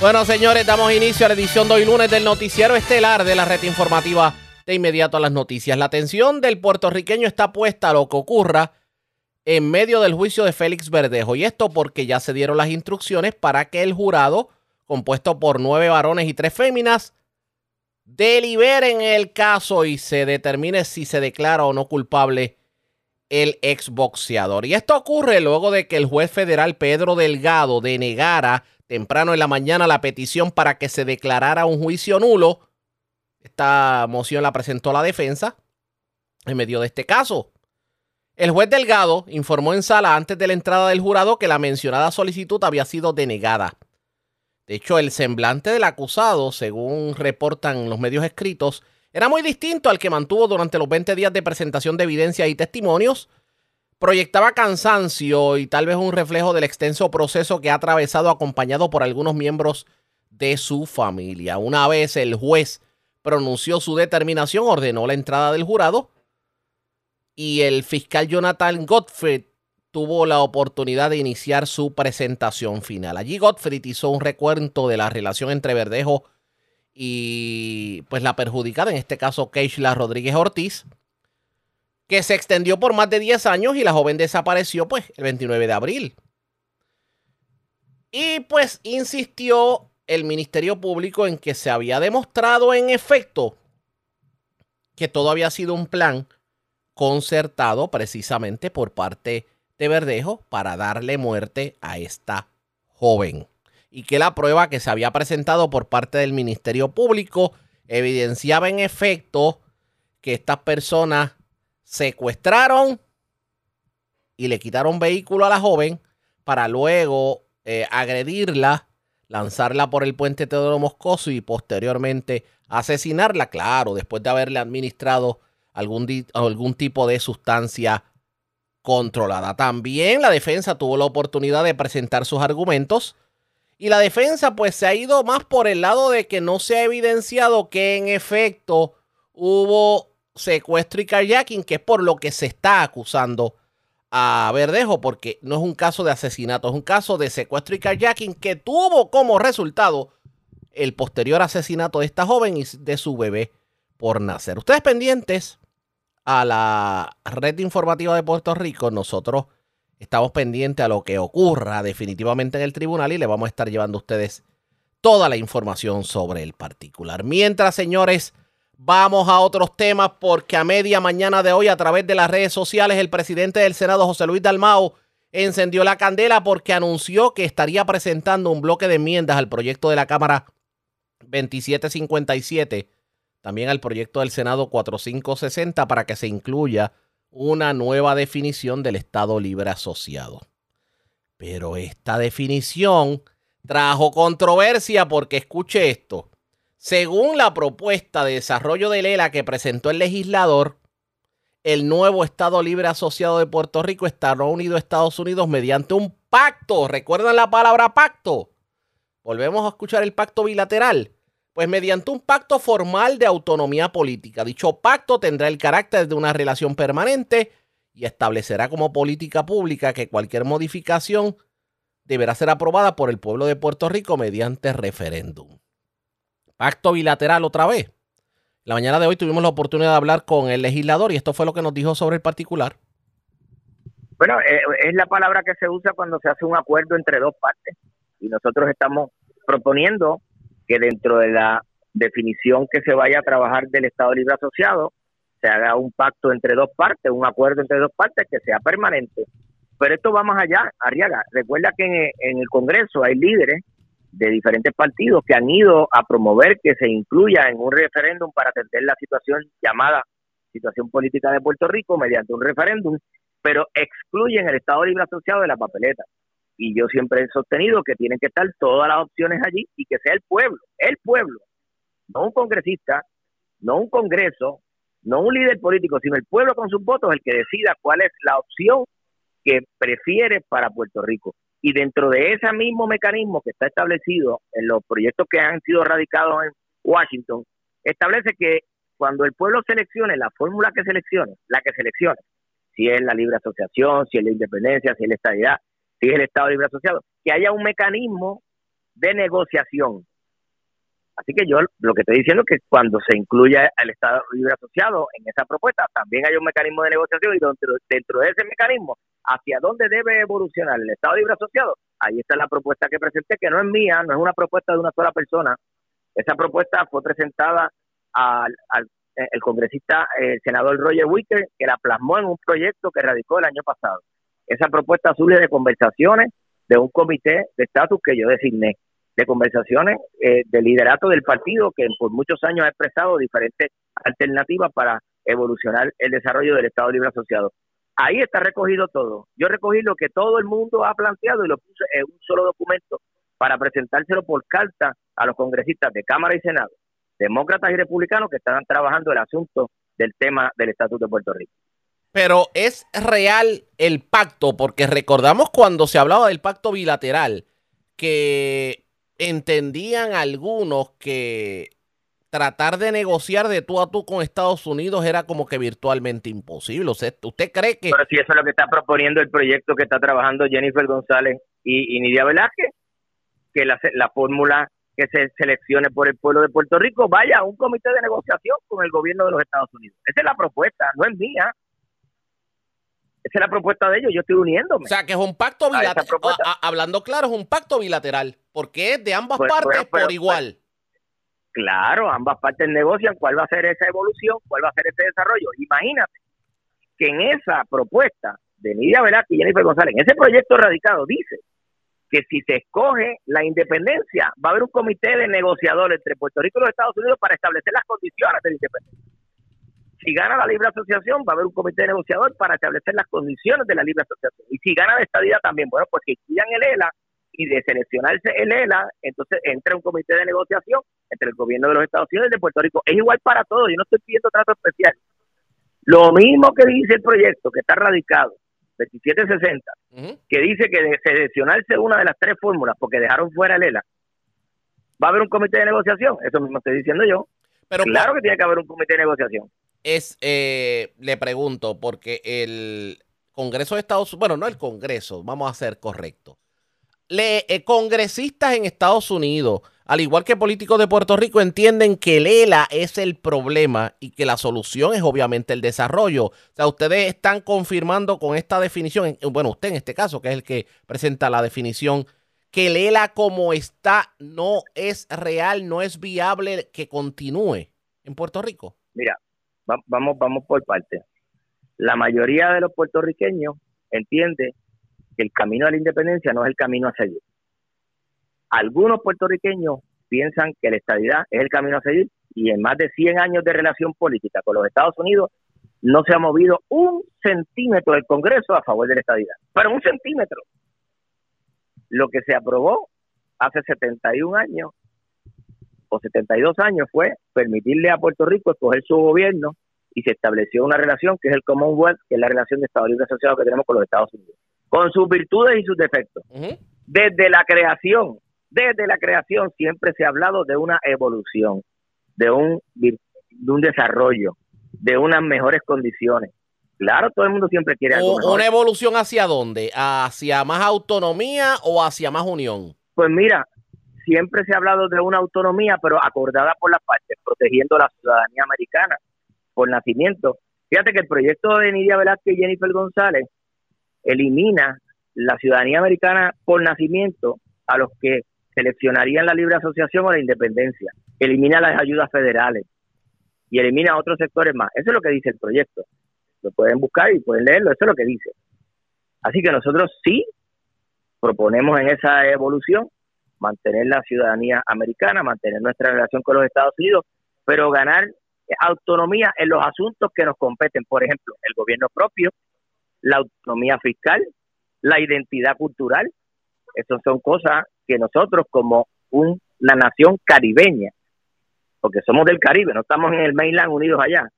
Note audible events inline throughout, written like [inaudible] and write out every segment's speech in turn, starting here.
Bueno, señores, damos inicio a la edición de hoy lunes del noticiero estelar de la red informativa de inmediato a las noticias. La atención del puertorriqueño está puesta a lo que ocurra en medio del juicio de Félix Verdejo. Y esto porque ya se dieron las instrucciones para que el jurado, compuesto por nueve varones y tres féminas, deliberen el caso y se determine si se declara o no culpable el exboxeador. Y esto ocurre luego de que el juez federal Pedro Delgado denegara temprano en la mañana la petición para que se declarara un juicio nulo. Esta moción la presentó la defensa en medio de este caso. El juez Delgado informó en sala antes de la entrada del jurado que la mencionada solicitud había sido denegada. De hecho, el semblante del acusado, según reportan los medios escritos, era muy distinto al que mantuvo durante los 20 días de presentación de evidencia y testimonios, proyectaba cansancio y tal vez un reflejo del extenso proceso que ha atravesado acompañado por algunos miembros de su familia. Una vez el juez pronunció su determinación, ordenó la entrada del jurado y el fiscal Jonathan Gottfried tuvo la oportunidad de iniciar su presentación final. Allí Gottfried hizo un recuento de la relación entre Verdejo y pues la perjudicada, en este caso Keishla Rodríguez Ortiz, que se extendió por más de 10 años y la joven desapareció pues el 29 de abril. Y pues insistió el Ministerio Público en que se había demostrado en efecto que todo había sido un plan concertado precisamente por parte de Verdejo para darle muerte a esta joven. Y que la prueba que se había presentado por parte del Ministerio Público evidenciaba en efecto que estas personas secuestraron y le quitaron vehículo a la joven para luego eh, agredirla, lanzarla por el puente Teodoro Moscoso y posteriormente asesinarla, claro, después de haberle administrado algún, algún tipo de sustancia controlada. También la defensa tuvo la oportunidad de presentar sus argumentos y la defensa pues se ha ido más por el lado de que no se ha evidenciado que en efecto hubo secuestro y carjacking, que es por lo que se está acusando a Verdejo, porque no es un caso de asesinato, es un caso de secuestro y carjacking que tuvo como resultado el posterior asesinato de esta joven y de su bebé por nacer. Ustedes pendientes a la red informativa de Puerto Rico, nosotros estamos pendientes a lo que ocurra definitivamente en el tribunal y le vamos a estar llevando a ustedes toda la información sobre el particular. Mientras, señores, Vamos a otros temas porque a media mañana de hoy a través de las redes sociales el presidente del Senado, José Luis Dalmao, encendió la candela porque anunció que estaría presentando un bloque de enmiendas al proyecto de la Cámara 2757, también al proyecto del Senado 4560 para que se incluya una nueva definición del Estado Libre Asociado. Pero esta definición trajo controversia porque escuche esto. Según la propuesta de desarrollo de Lela que presentó el legislador, el nuevo Estado Libre Asociado de Puerto Rico estará unido a Estados Unidos mediante un pacto. ¿Recuerdan la palabra pacto? Volvemos a escuchar el pacto bilateral. Pues mediante un pacto formal de autonomía política. Dicho pacto tendrá el carácter de una relación permanente y establecerá como política pública que cualquier modificación deberá ser aprobada por el pueblo de Puerto Rico mediante referéndum acto bilateral otra vez. La mañana de hoy tuvimos la oportunidad de hablar con el legislador y esto fue lo que nos dijo sobre el particular. Bueno, eh, es la palabra que se usa cuando se hace un acuerdo entre dos partes y nosotros estamos proponiendo que dentro de la definición que se vaya a trabajar del Estado Libre Asociado se haga un pacto entre dos partes, un acuerdo entre dos partes que sea permanente. Pero esto va más allá, Arriaga. Recuerda que en, en el Congreso hay líderes de diferentes partidos que han ido a promover que se incluya en un referéndum para atender la situación llamada situación política de Puerto Rico mediante un referéndum, pero excluyen el Estado Libre Asociado de la papeleta. Y yo siempre he sostenido que tienen que estar todas las opciones allí y que sea el pueblo, el pueblo, no un congresista, no un congreso, no un líder político, sino el pueblo con sus votos el que decida cuál es la opción que prefiere para Puerto Rico. Y dentro de ese mismo mecanismo que está establecido en los proyectos que han sido radicados en Washington, establece que cuando el pueblo seleccione la fórmula que seleccione, la que seleccione, si es la libre asociación, si es la independencia, si es la estabilidad, si es el Estado libre asociado, que haya un mecanismo de negociación. Así que yo lo que estoy diciendo es que cuando se incluya al Estado Libre Asociado en esa propuesta, también hay un mecanismo de negociación y dentro, dentro de ese mecanismo, hacia dónde debe evolucionar el Estado Libre Asociado, ahí está la propuesta que presenté, que no es mía, no es una propuesta de una sola persona. Esa propuesta fue presentada al, el congresista, el senador Roger Wicker, que la plasmó en un proyecto que radicó el año pasado. Esa propuesta surge de conversaciones de un comité de estatus que yo designé de conversaciones eh, de liderato del partido que por muchos años ha expresado diferentes alternativas para evolucionar el desarrollo del Estado Libre Asociado. Ahí está recogido todo. Yo recogí lo que todo el mundo ha planteado y lo puse en un solo documento para presentárselo por carta a los congresistas de Cámara y Senado, demócratas y republicanos que están trabajando el asunto del tema del Estatuto de Puerto Rico. Pero es real el pacto, porque recordamos cuando se hablaba del pacto bilateral, que entendían algunos que tratar de negociar de tú a tú con Estados Unidos era como que virtualmente imposible. ¿Usted, cree que...? Pero si eso es lo que está proponiendo el proyecto que está trabajando Jennifer González y, Nidia Velázquez, que la, la fórmula que se seleccione por el pueblo de Puerto Rico vaya a un comité de negociación con el gobierno de los Estados Unidos. Esa es la propuesta, no es mía. Esa es la propuesta de ellos, yo estoy uniéndome. O sea, que es un pacto bilateral. Hablando claro, es un pacto bilateral, porque es de ambas pues, partes por pues, igual. Claro, ambas partes negocian cuál va a ser esa evolución, cuál va a ser ese desarrollo. Imagínate que en esa propuesta de Nidia Velázquez y Jennifer González, en ese proyecto radicado, dice que si se escoge la independencia, va a haber un comité de negociadores entre Puerto Rico y los Estados Unidos para establecer las condiciones de la independencia. Si gana la libre asociación, va a haber un comité negociador para establecer las condiciones de la libre asociación. Y si gana la estadía también, bueno, pues que estudian el ELA y de seleccionarse el ELA, entonces entra un comité de negociación entre el gobierno de los Estados Unidos y de Puerto Rico. Es igual para todos, yo no estoy pidiendo trato especial. Lo mismo que dice el proyecto, que está radicado, 2760, que dice que de seleccionarse una de las tres fórmulas, porque dejaron fuera el ELA, va a haber un comité de negociación. Eso mismo estoy diciendo yo. Pero claro que tiene que haber un comité de negociación es, eh, le pregunto, porque el Congreso de Estados Unidos, bueno, no el Congreso, vamos a ser correctos. Le, eh, congresistas en Estados Unidos, al igual que políticos de Puerto Rico, entienden que el ELA es el problema y que la solución es obviamente el desarrollo. O sea, ustedes están confirmando con esta definición, bueno, usted en este caso, que es el que presenta la definición, que el ELA como está no es real, no es viable que continúe en Puerto Rico. Mira, vamos, vamos por partes. La mayoría de los puertorriqueños entiende que el camino a la independencia no es el camino a seguir. Algunos puertorriqueños piensan que la estadidad es el camino a seguir y en más de 100 años de relación política con los Estados Unidos no se ha movido un centímetro del Congreso a favor de la estadidad. Pero un centímetro. Lo que se aprobó hace 71 años o 72 años fue permitirle a Puerto Rico escoger su gobierno y se estableció una relación que es el Commonwealth, que es la relación de Estado Libre Asociado que tenemos con los Estados Unidos, con sus virtudes y sus defectos. Desde la creación, desde la creación siempre se ha hablado de una evolución, de un, de un desarrollo, de unas mejores condiciones. Claro, todo el mundo siempre quiere algo ¿Una evolución hacia dónde? ¿Hacia más autonomía o hacia más unión? Pues mira, siempre se ha hablado de una autonomía, pero acordada por las partes, protegiendo la ciudadanía americana por nacimiento. Fíjate que el proyecto de Nidia Velázquez y Jennifer González elimina la ciudadanía americana por nacimiento a los que seleccionarían la libre asociación o la independencia. Elimina las ayudas federales y elimina otros sectores más. Eso es lo que dice el proyecto. Lo pueden buscar y pueden leerlo, eso es lo que dice. Así que nosotros sí proponemos en esa evolución mantener la ciudadanía americana, mantener nuestra relación con los Estados Unidos, pero ganar autonomía en los asuntos que nos competen, por ejemplo, el gobierno propio, la autonomía fiscal, la identidad cultural. Esas son cosas que nosotros como una nación caribeña, porque somos del Caribe, no estamos en el mainland unidos allá,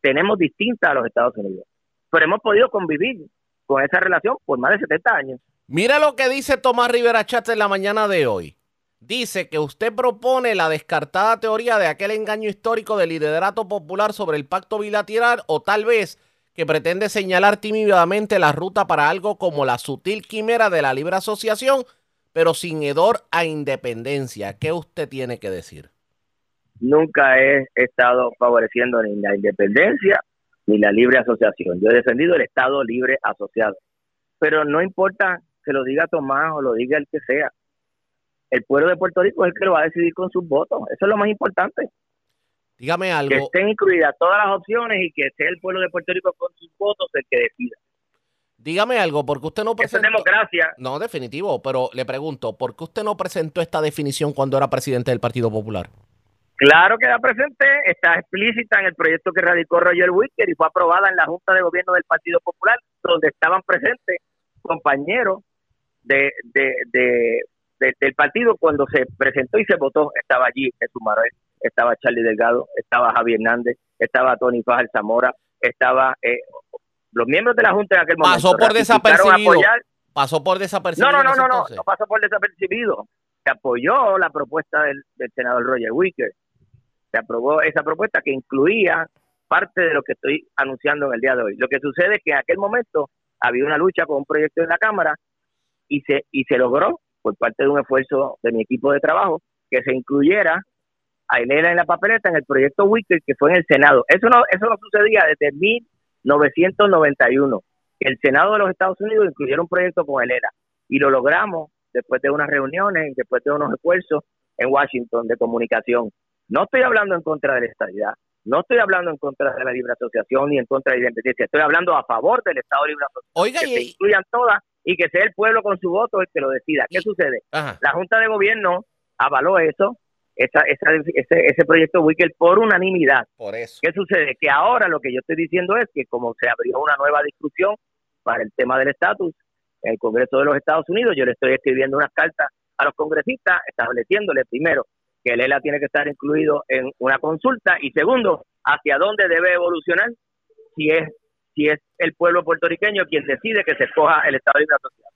tenemos distintas a los Estados Unidos. Pero hemos podido convivir con esa relación por más de 70 años. Mira lo que dice Tomás Rivera Chatz en la mañana de hoy. Dice que usted propone la descartada teoría de aquel engaño histórico del liderato popular sobre el pacto bilateral o tal vez que pretende señalar tímidamente la ruta para algo como la sutil quimera de la libre asociación, pero sin hedor a independencia. ¿Qué usted tiene que decir? Nunca he estado favoreciendo ni la independencia ni la libre asociación. Yo he defendido el Estado libre asociado. Pero no importa que lo diga Tomás o lo diga el que sea. El pueblo de Puerto Rico es el que lo va a decidir con sus votos. Eso es lo más importante. Dígame algo. Que estén incluidas todas las opciones y que sea el pueblo de Puerto Rico con sus votos el que decida. Dígame algo, porque usted no presentó... Eso es democracia. No, definitivo, pero le pregunto, ¿por qué usted no presentó esta definición cuando era presidente del Partido Popular? Claro que la presenté, está explícita en el proyecto que radicó Roger Wicker y fue aprobada en la Junta de Gobierno del Partido Popular, donde estaban presentes compañeros de, del partido cuando se presentó y se votó. Estaba allí Jesús Manuel, estaba Charlie Delgado, estaba Javier Hernández, estaba Tony Fajar Zamora, estaba eh, los miembros de la Junta en aquel momento. Pasó por desapercibido. Pasó por desapercibido. No, no, no, no, no, pasó por desapercibido. Se apoyó la propuesta del, del senador Roger Wicker se aprobó esa propuesta que incluía parte de lo que estoy anunciando en el día de hoy. Lo que sucede es que en aquel momento había una lucha con un proyecto en la Cámara y se, y se logró, por parte de un esfuerzo de mi equipo de trabajo, que se incluyera a Elena en la papeleta en el proyecto Wicker que fue en el Senado. Eso no, eso no sucedía desde 1991. El Senado de los Estados Unidos incluyera un proyecto con Elena y lo logramos después de unas reuniones, después de unos esfuerzos en Washington de comunicación. No estoy hablando en contra de la estabilidad, no estoy hablando en contra de la libre asociación ni en contra de la independencia, estoy hablando a favor del Estado libre asociación. Oiga, que se incluyan todas y que sea el pueblo con su voto el que lo decida. ¿Qué sucede? La Junta de Gobierno avaló eso, esa, ese, ese proyecto Wickel por unanimidad. Por eso. ¿Qué sucede? Que ahora lo que yo estoy diciendo es que como se abrió una nueva discusión para el tema del estatus en el Congreso de los Estados Unidos, yo le estoy escribiendo unas cartas a los congresistas estableciéndole primero que el ELA tiene que estar incluido en una consulta y segundo, hacia dónde debe evolucionar si es si es el pueblo puertorriqueño quien decide que se escoja el Estado Libre Asociado.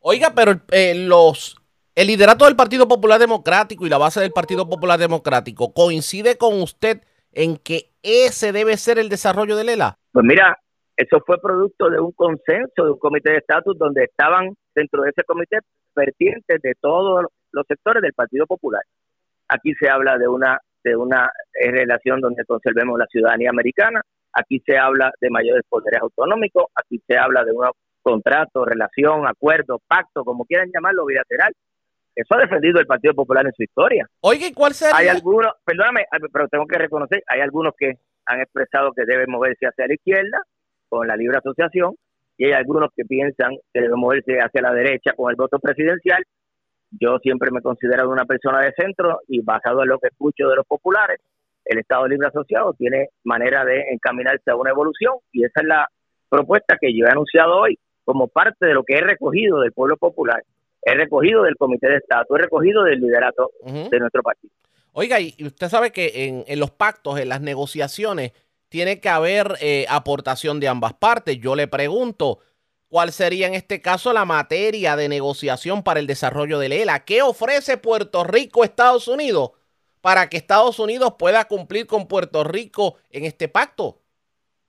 Oiga, pero eh, los el liderato del Partido Popular Democrático y la base del Partido Popular Democrático coincide con usted en que ese debe ser el desarrollo del ELA. Pues mira, eso fue producto de un consenso de un comité de estatus donde estaban dentro de ese comité vertientes de todos los sectores del Partido Popular. Aquí se habla de una de una eh, relación donde conservemos la ciudadanía americana, aquí se habla de mayores poderes autonómicos, aquí se habla de un contrato, relación, acuerdo, pacto, como quieran llamarlo, bilateral. Eso ha defendido el Partido Popular en su historia. Oye, ¿cuál sería? Hay algunos, perdóname, pero tengo que reconocer, hay algunos que han expresado que debe moverse hacia la izquierda con la libre asociación y hay algunos que piensan que debe moverse hacia la derecha con el voto presidencial yo siempre me considero una persona de centro y basado en lo que escucho de los populares, el Estado Libre Asociado tiene manera de encaminarse a una evolución y esa es la propuesta que yo he anunciado hoy como parte de lo que he recogido del pueblo popular, he recogido del Comité de Estado, he recogido del liderato de nuestro partido. Oiga, y usted sabe que en, en, los pactos, en las negociaciones, tiene que haber eh, aportación de ambas partes. Yo le pregunto, ¿Cuál sería en este caso la materia de negociación para el desarrollo del ELA? ¿Qué ofrece Puerto Rico a Estados Unidos para que Estados Unidos pueda cumplir con Puerto Rico en este pacto?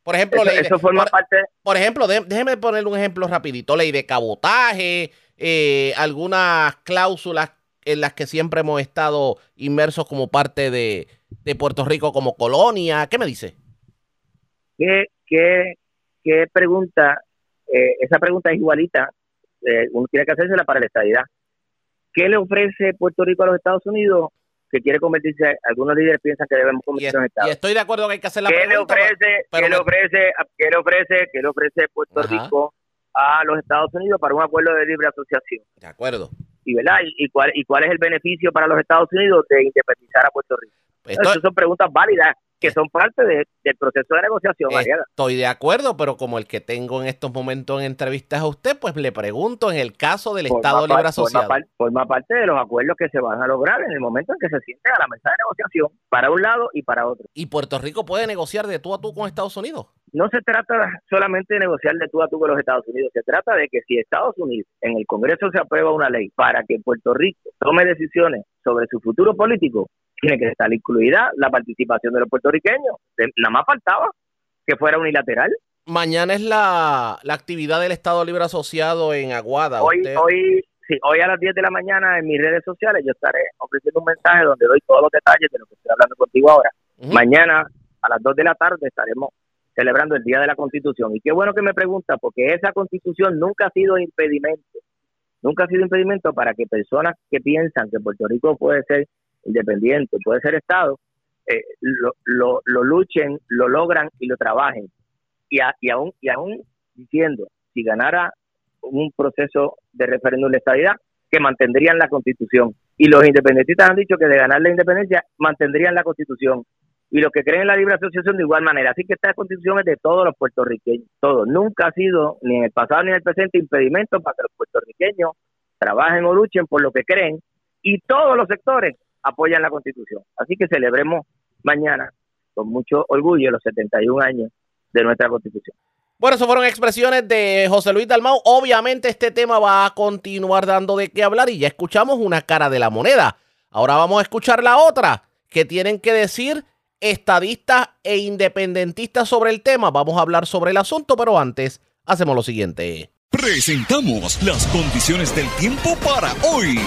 Por ejemplo, ley de, forma por, parte... por, ejemplo, déjeme poner un ejemplo rapidito. Ley de cabotaje, eh, algunas cláusulas en las que siempre hemos estado inmersos como parte de, de Puerto Rico como colonia. ¿Qué me dice? ¿Qué, qué, qué pregunta eh, esa pregunta es igualita, eh, uno tiene que hacérsela para la estadidad. ¿Qué le ofrece Puerto Rico a los Estados Unidos? Que quiere convertirse, algunos líderes piensan que debemos convertirnos en Estados. Y estoy de acuerdo que hay que hacer la ¿Qué pregunta. Le ofrece, ¿qué, le ofrece, ¿Qué le ofrece, qué le ofrece Puerto Rico a los Estados Unidos para un acuerdo de libre asociación? De acuerdo. Y, ¿verdad? ¿Y, cuál, ¿Y cuál es el beneficio para los Estados Unidos de independizar a Puerto Rico? Esas son preguntas válidas que son parte del proceso de negociación. Estoy de acuerdo, pero como el que tengo en estos momentos en entrevistas a usted, pues le pregunto en el caso del Estado Libre Asociado. Forma, parte de los acuerdos que se van a lograr en el momento en que se siente a la mesa de negociación para un lado y para otro. ¿Y Puerto Rico puede negociar de tú a tú con Estados Unidos? No se trata solamente de negociar de tú a tú con los Estados Unidos, se trata de que si Estados Unidos en el Congreso se aprueba una ley para que Puerto Rico tome decisiones sobre su futuro político, tiene que estar incluida la participación de los puertorriqueños. Nada más faltaba que fuera unilateral. Mañana es la, actividad del Estado Libre Asociado en Aguada. Hoy, hoy sí, hoy a las 10 de la mañana en mis redes sociales yo estaré ofreciendo un mensaje donde doy todos los detalles de lo que estoy hablando contigo ahora. Mañana a las 2 de la tarde estaremos celebrando el Día de la Constitución. Y qué bueno que me pregunta, porque esa Constitución nunca ha sido impedimento, nunca ha sido impedimento para que personas que piensan que Puerto Rico puede ser independiente, puede ser Estado, eh, lo, lo, lo, luchen, lo logran y lo trabajen. Y, y, aún, y aún diciendo, si ganara un proceso de referéndum de estabilidad, que mantendrían la constitución. Y los independentistas han dicho que de ganar la independencia mantendrían la constitución. Y los que creen en la libre asociación de igual manera. Así que esta constitución es de todos los puertorriqueños. Todo. Nunca ha sido, ni en el pasado ni en el presente, impedimento para que los puertorriqueños trabajen o luchen por lo que creen. Y todos los sectores apoyan la constitución. Así que celebremos mañana con mucho orgullo los 71 años de nuestra constitución. Bueno, eso fueron expresiones de José Luis Dalmau. Obviamente este tema va a continuar dando de qué hablar y ya escuchamos una cara de la moneda. Ahora vamos a escuchar la otra que tienen que decir estadistas e independentistas sobre el tema. Vamos a hablar sobre el asunto, pero antes hacemos lo siguiente. Presentamos las condiciones del tiempo para hoy.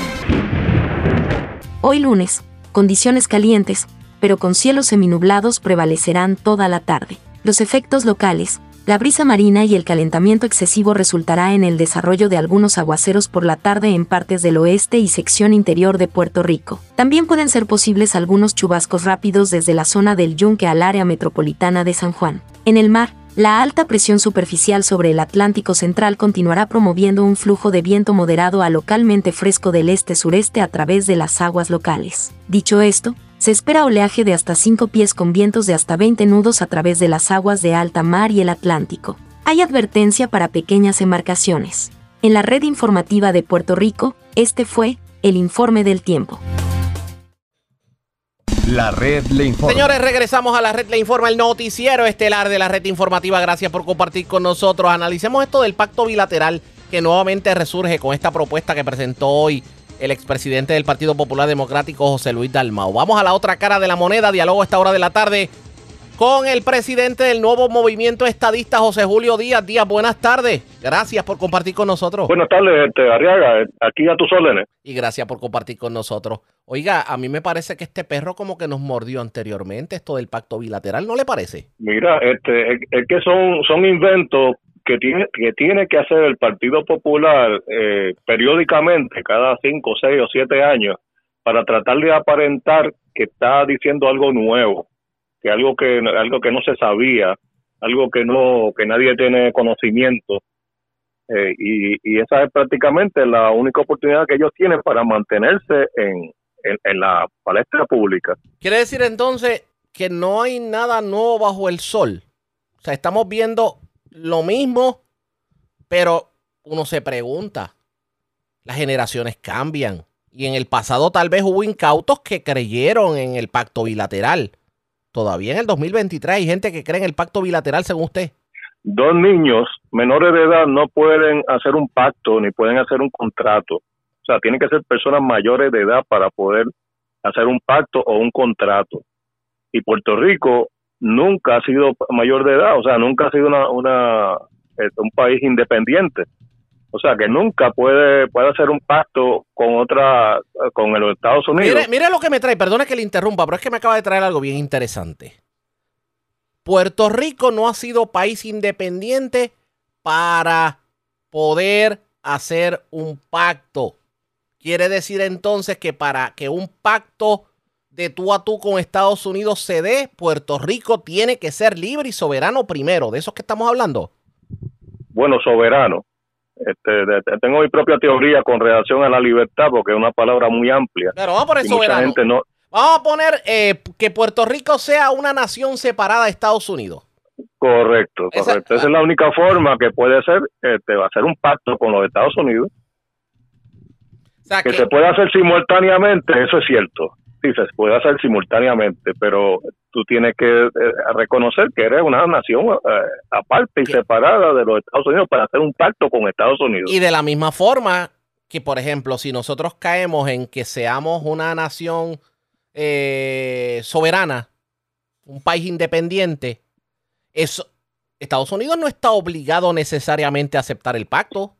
Hoy lunes, condiciones calientes, pero con cielos seminublados prevalecerán toda la tarde. Los efectos locales, la brisa marina y el calentamiento excesivo resultará en el desarrollo de algunos aguaceros por la tarde en partes del oeste y sección interior de Puerto Rico. También pueden ser posibles algunos chubascos rápidos desde la zona del Yunque al área metropolitana de San Juan. En el mar, la alta presión superficial sobre el Atlántico Central continuará promoviendo un flujo de viento moderado a localmente fresco del este-sureste a través de las aguas locales. Dicho esto, se espera oleaje de hasta 5 pies con vientos de hasta 20 nudos a través de las aguas de alta mar y el Atlántico. Hay advertencia para pequeñas embarcaciones. En la red informativa de Puerto Rico, este fue el informe del tiempo. La red le informa. Señores, regresamos a la red le informa, el noticiero estelar de la red informativa. Gracias por compartir con nosotros. Analicemos esto del pacto bilateral que nuevamente resurge con esta propuesta que presentó hoy el expresidente del Partido Popular Democrático, José Luis Dalmau. Vamos a la otra cara de la moneda, diálogo a esta hora de la tarde con el presidente del nuevo movimiento estadista, José Julio Díaz. Díaz, buenas tardes. Gracias por compartir con nosotros. Buenas tardes, este, Arriaga, aquí a tus órdenes. Y gracias por compartir con nosotros. Oiga, a mí me parece que este perro como que nos mordió anteriormente, esto del pacto bilateral, ¿no le parece? Mira, este, es, que son, son inventos que tiene, que tiene que hacer el Partido Popular eh, periódicamente, cada cinco, seis o siete años, para tratar de aparentar que está diciendo algo nuevo, que algo que algo que no se sabía, algo que no que nadie tiene conocimiento. Eh, y, esa es prácticamente la única oportunidad que ellos tienen para mantenerse en, en la palestra pública. Quiere decir entonces que no hay nada nuevo bajo el sol. O sea, estamos viendo lo mismo, pero uno se pregunta, las generaciones cambian. Y en el pasado tal vez hubo incautos que creyeron en el pacto bilateral. Todavía en el 2023 hay gente que cree en el pacto bilateral, según usted. Dos niños menores de edad no pueden hacer un pacto ni pueden hacer un contrato. O sea, tienen que ser personas mayores de edad para poder hacer un pacto o un contrato. Y Puerto Rico nunca ha sido mayor de edad, o sea, nunca ha sido una, una este, un país independiente. O sea, que nunca puede, puede hacer un pacto con otra, con los Estados Unidos. Mire, mire lo que me trae, perdone que le interrumpa, pero es que me acaba de traer algo bien interesante. Puerto Rico no ha sido país independiente para poder hacer un pacto. Quiere decir entonces que para que un pacto de tú a tú con Estados Unidos se dé, Puerto Rico tiene que ser libre y soberano primero. ¿De eso que estamos hablando? Bueno, soberano. Este, tengo mi propia teoría con relación a la libertad porque es una palabra muy amplia. Pero vamos a poner soberano. Vamos a poner eh, que Puerto Rico sea una nación separada de Estados Unidos. Correcto, correcto. Esa, es la única forma que puede ser, este, va a ser un pacto con los Estados Unidos. que, se puede hacer simultáneamente, eso es cierto sí, se puede hacer simultáneamente, pero tú tienes que eh, reconocer que eres una nación eh, aparte y separada de los Estados Unidos para hacer un pacto con Estados Unidos. Y de la misma forma que, por ejemplo, si nosotros caemos en que seamos una nación eh, soberana, un país independiente, eso, Estados Unidos no está obligado necesariamente a aceptar el pacto.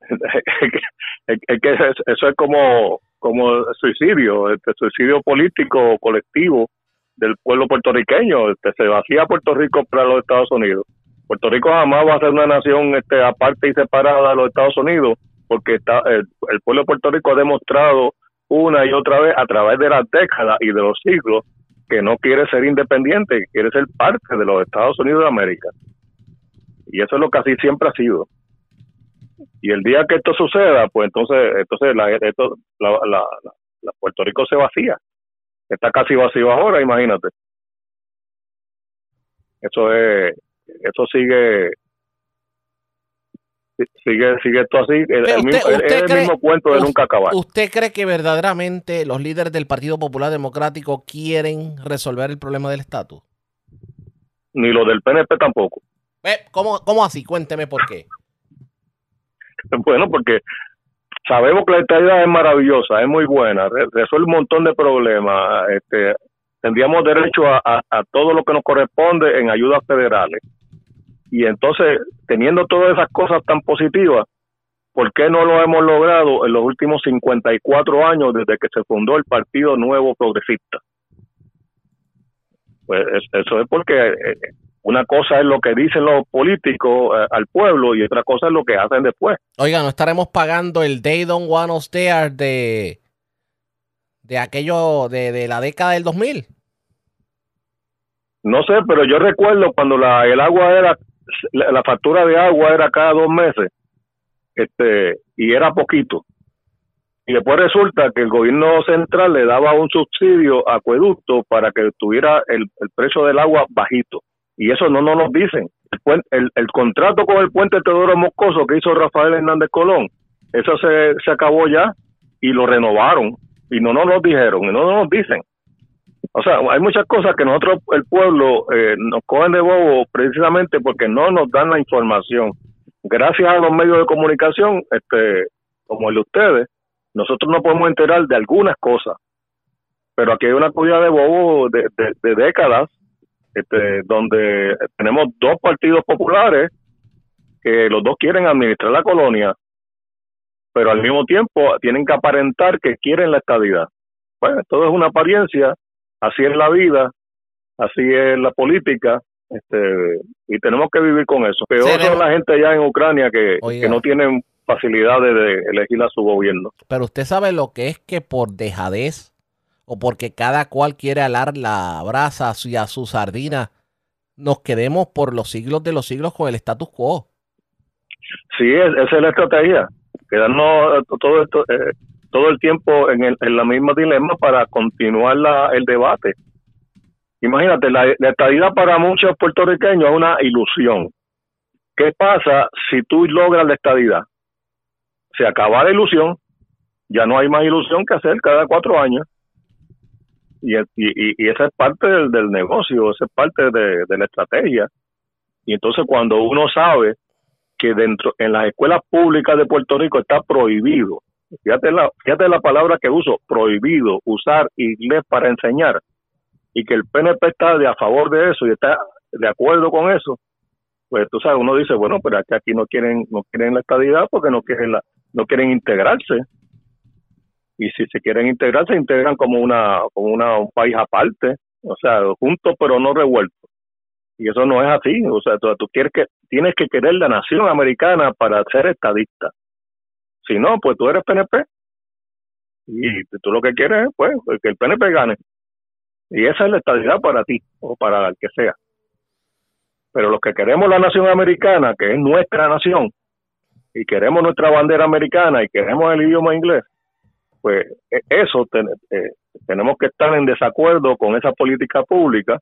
[laughs] es que eso es como, como suicidio, este suicidio político colectivo del pueblo puertorriqueño. Este, se vacía Puerto Rico para los Estados Unidos. Puerto Rico jamás va a ser una nación este, aparte y separada de los Estados Unidos, porque está, el, pueblo de Puerto Rico ha demostrado una y otra vez a través de las décadas y de los siglos que no quiere ser independiente, que quiere ser parte de los Estados Unidos de América. Y eso es lo que así siempre ha sido. Y el día que esto suceda, pues entonces, entonces la, esto, la, la, la Puerto Rico se vacía. Está casi vacío ahora, imagínate. Eso es, eso sigue sigue sigue esto así el, mismo, el mismo cuento de nunca acabar ¿Usted cree que verdaderamente los líderes del Partido Popular Democrático quieren resolver el problema del estatus? Ni los del PNP tampoco. Eh, ¿Cómo, ¿Cómo así? Cuénteme por qué. [laughs] bueno, porque sabemos que la estabilidad es maravillosa, es muy buena, resuelve un montón de problemas. Este, tendríamos derecho a, a todo lo que nos corresponde en ayudas federales y entonces, teniendo todas esas cosas tan positivas, ¿por qué no lo hemos logrado en los últimos 54 años desde que se fundó el Partido Nuevo Progresista? Pues eso es porque eh, una cosa es lo que dicen los políticos eh, al pueblo y otra cosa es lo que hacen después. Oiga, ¿no estaremos pagando el Day Don't Want Us There de, de aquello de, de la década del 2000? No sé, pero yo recuerdo cuando la, el agua era la, factura de agua era cada dos meses este y era poquito. Y después resulta que el gobierno central le daba un subsidio a acueducto para que tuviera el, precio del agua bajito. Y eso no nos lo dicen. El, el, contrato con el puente Teodoro Moscoso que hizo Rafael Hernández Colón, eso se, se acabó ya y lo renovaron. Y no nos lo dijeron, y no nos dicen. O sea, hay muchas cosas que nosotros, el pueblo, eh, nos cogen de bobo precisamente porque no nos dan la información. Gracias a los medios de comunicación, este, como el de ustedes, nosotros no podemos enterar de algunas cosas. Pero aquí hay una cuida de bobo de, de, décadas, este, donde tenemos dos partidos populares que los dos quieren administrar la colonia, pero al mismo tiempo tienen que aparentar que quieren la estabilidad. Bueno, todo es una apariencia así es la vida, así es la política, este, y tenemos que vivir con eso. Peor son la gente allá en Ucrania que, que no tienen facilidades de elegir a su gobierno. Pero usted sabe lo que es que por dejadez o porque cada cual quiere alar la brasa hacia su sardina, nos quedemos por los siglos de los siglos con el status quo. Sí, esa es la estrategia. Quedarnos todo esto, eh, todo el tiempo en, el, en la misma dilema para continuar la, el debate. Imagínate, la, estadidad para muchos puertorriqueños es una ilusión. ¿Qué pasa si tú logras la estadidad? Se acaba la ilusión, ya no hay más ilusión que hacer cada cuatro años. Y, y, y esa es parte del, negocio, esa es parte de, de la estrategia. Y entonces cuando uno sabe que dentro en las escuelas públicas de Puerto Rico está prohibido fíjate la, fíjate la palabra que uso, prohibido usar inglés para enseñar, y que el PNP está de a favor de eso y está de acuerdo con eso, pues tú sabes, uno dice, bueno, pero aquí, aquí no quieren no quieren la estadidad porque no quieren la no quieren integrarse. Y si se quieren integrar, se integran como una como una un país aparte, o sea, juntos pero no revueltos. Y eso no es así, o sea, tú, quieres que tienes que querer la nación americana para ser estadista. Si no, pues tú eres PNP. Y tú lo que quieres es pues, que el PNP gane. Y esa es la estabilidad para ti o para el que sea. Pero los que queremos la nación americana, que es nuestra nación, y queremos nuestra bandera americana y queremos el idioma inglés, pues e, eso eh, tenemos que estar en desacuerdo con esa política pública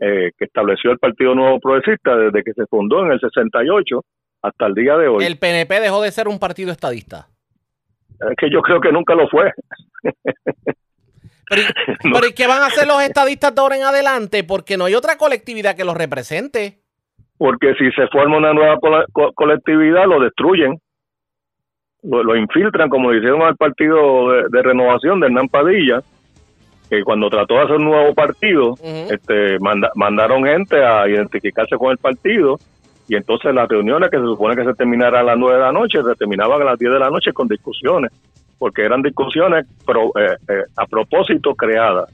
eh, que estableció el Partido Nuevo Progresista desde que se fundó en el 68 hasta el día de hoy. ¿El PNP dejó de ser un partido estadista? Es que yo creo que nunca lo fue. [laughs] Pero, ¿y qué van a hacer los estadistas de ahora en adelante? Porque no hay otra colectividad que los represente. Porque si se forma una nueva colectividad, lo destruyen. Lo, infiltran, como hicieron al partido de, renovación de Hernán Padilla, que cuando trató de hacer un nuevo partido, este, mandaron gente a identificarse con el partido Y entonces las reuniones que se supone que se terminaran a las 9 de la noche, se terminaban a las 10 de la noche con discusiones, porque eran discusiones eh, eh, a propósito creadas.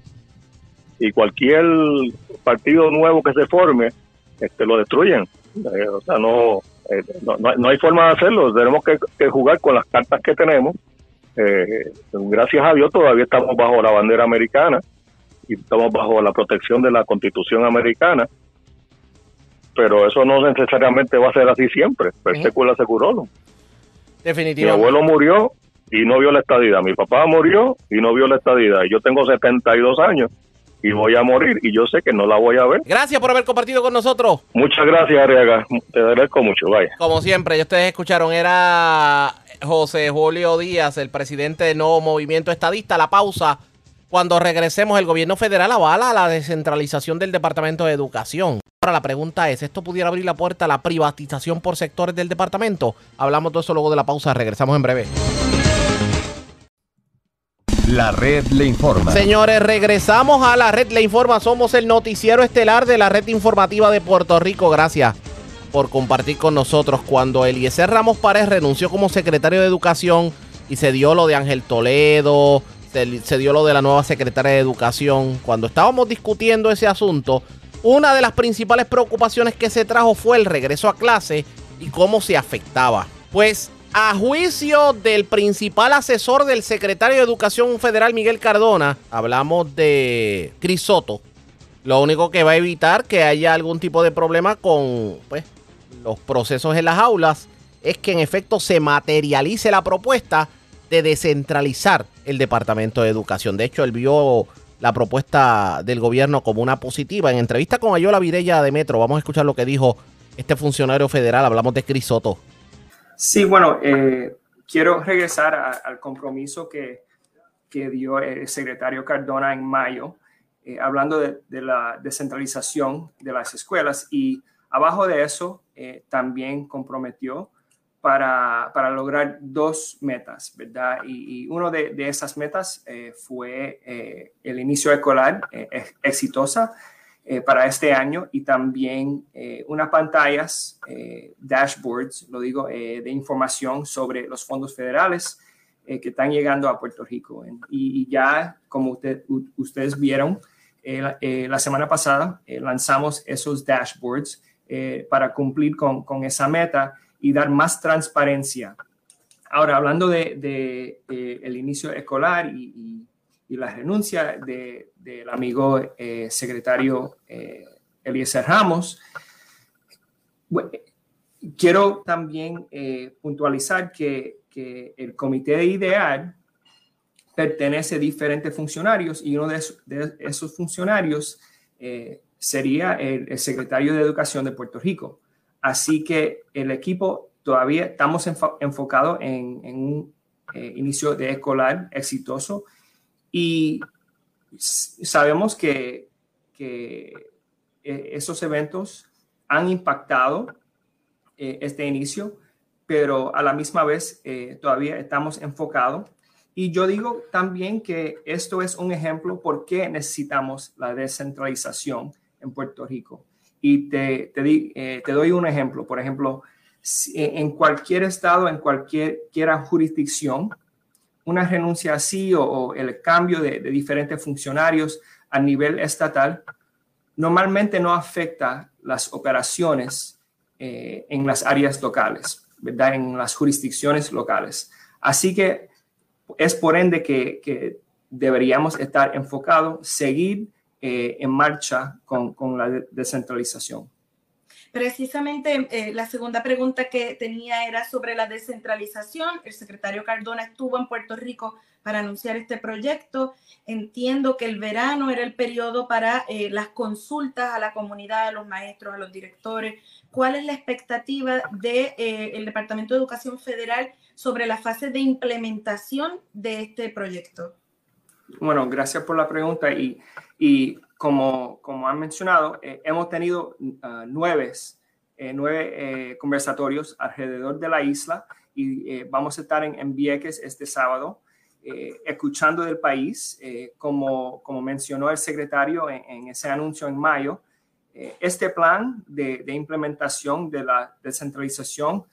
Y cualquier partido nuevo que se forme, este, lo destruyen. Eh, o sea, no, no, hay forma de hacerlo. Tenemos que, jugar con las cartas que tenemos. gracias a Dios todavía estamos bajo la bandera americana y estamos bajo la protección de la constitución americana pero eso no necesariamente va a ser así siempre. Persécula seguro. Definitivamente. Mi abuelo murió y no vio la estadidad. Mi papá murió y no vio la estadidad. Yo tengo 72 años y voy a morir y yo sé que no la voy a ver. Gracias por haber compartido con nosotros. Muchas gracias, Ariaga. Te agradezco mucho. Vaya. Como siempre, ustedes escucharon, era José Julio Díaz, el presidente del nuevo movimiento estadista. La pausa. Cuando regresemos, el gobierno federal avala la descentralización del Departamento de Educación. Ahora la pregunta es, ¿esto pudiera abrir la puerta a la privatización por sectores del departamento? Hablamos de eso luego de la pausa, regresamos en breve. La red le informa. Señores, regresamos a la red le informa. Somos el noticiero estelar de la red informativa de Puerto Rico. Gracias por compartir con nosotros. Cuando Eliezer Ramos Párez renunció como secretario de Educación y se dio lo de Ángel Toledo, se, dio lo de la nueva secretaria de Educación, cuando estábamos discutiendo ese asunto, una de las principales preocupaciones que se trajo fue el regreso a clase y cómo se afectaba. Pues a juicio del principal asesor del secretario de Educación Federal Miguel Cardona, hablamos de Crisoto, lo único que va a evitar que haya algún tipo de problema con pues, los procesos en las aulas es que en efecto se materialice la propuesta de descentralizar el Departamento de Educación. De hecho, él vio la propuesta del gobierno como una positiva. En entrevista con Ayola Vidella de Metro, vamos a escuchar lo que dijo este funcionario federal. Hablamos de Cris Soto. Sí, bueno, eh, quiero regresar al compromiso que, que, dio el secretario Cardona en mayo, eh, hablando de, la descentralización de las escuelas y abajo de eso eh, también comprometió para, para, lograr dos metas, ¿verdad? Y, y una de, de, esas metas fue el inicio escolar eh, para este año y también unas pantallas, dashboards, lo digo, de información sobre los fondos federales que están llegando a Puerto Rico. Y, ya, como usted, ustedes vieron, la semana pasada lanzamos esos dashboards para cumplir con, con esa meta y dar más transparencia. Ahora, hablando de, el inicio escolar y, la renuncia del amigo eh, secretario eh, Eliezer Ramos, quiero también eh, puntualizar que, el comité de ideal pertenece a diferentes funcionarios y uno de esos, funcionarios sería el secretario de Educación de Puerto Rico. Así que el equipo todavía estamos enfocados en, un eh, inicio de escolar exitoso y sabemos que, eh, esos eventos han impactado eh, este inicio, pero a la misma vez todavía estamos enfocados. Y yo digo también que esto es un ejemplo por qué necesitamos la descentralización en Puerto Rico. Y te, eh, te, doy un ejemplo. Por ejemplo, en cualquier estado, en cualquier jurisdicción, una renuncia así o, el cambio de, diferentes funcionarios a nivel estatal normalmente no afecta las operaciones eh, en las áreas locales, ¿verdad? En las jurisdicciones locales. Así que es por ende que, deberíamos estar enfocados, seguir eh, en marcha con, con, la descentralización. Precisamente eh, la segunda pregunta que tenía era sobre la descentralización. El secretario Cardona estuvo en Puerto Rico para anunciar este proyecto. Entiendo que el verano era el periodo para eh, las consultas a la comunidad, a los maestros, a los directores. ¿Cuál es la expectativa del de, el Departamento de Educación Federal sobre la fase de implementación de este proyecto? Bueno, gracias por la pregunta y, y como, como han mencionado, eh, hemos tenido uh, nueve, eh, nueve eh, conversatorios alrededor de la isla y vamos a estar en, en, Vieques este sábado escuchando del país, como, como mencionó el secretario en, en ese anuncio en mayo. eh, este plan de, implementación de la descentralización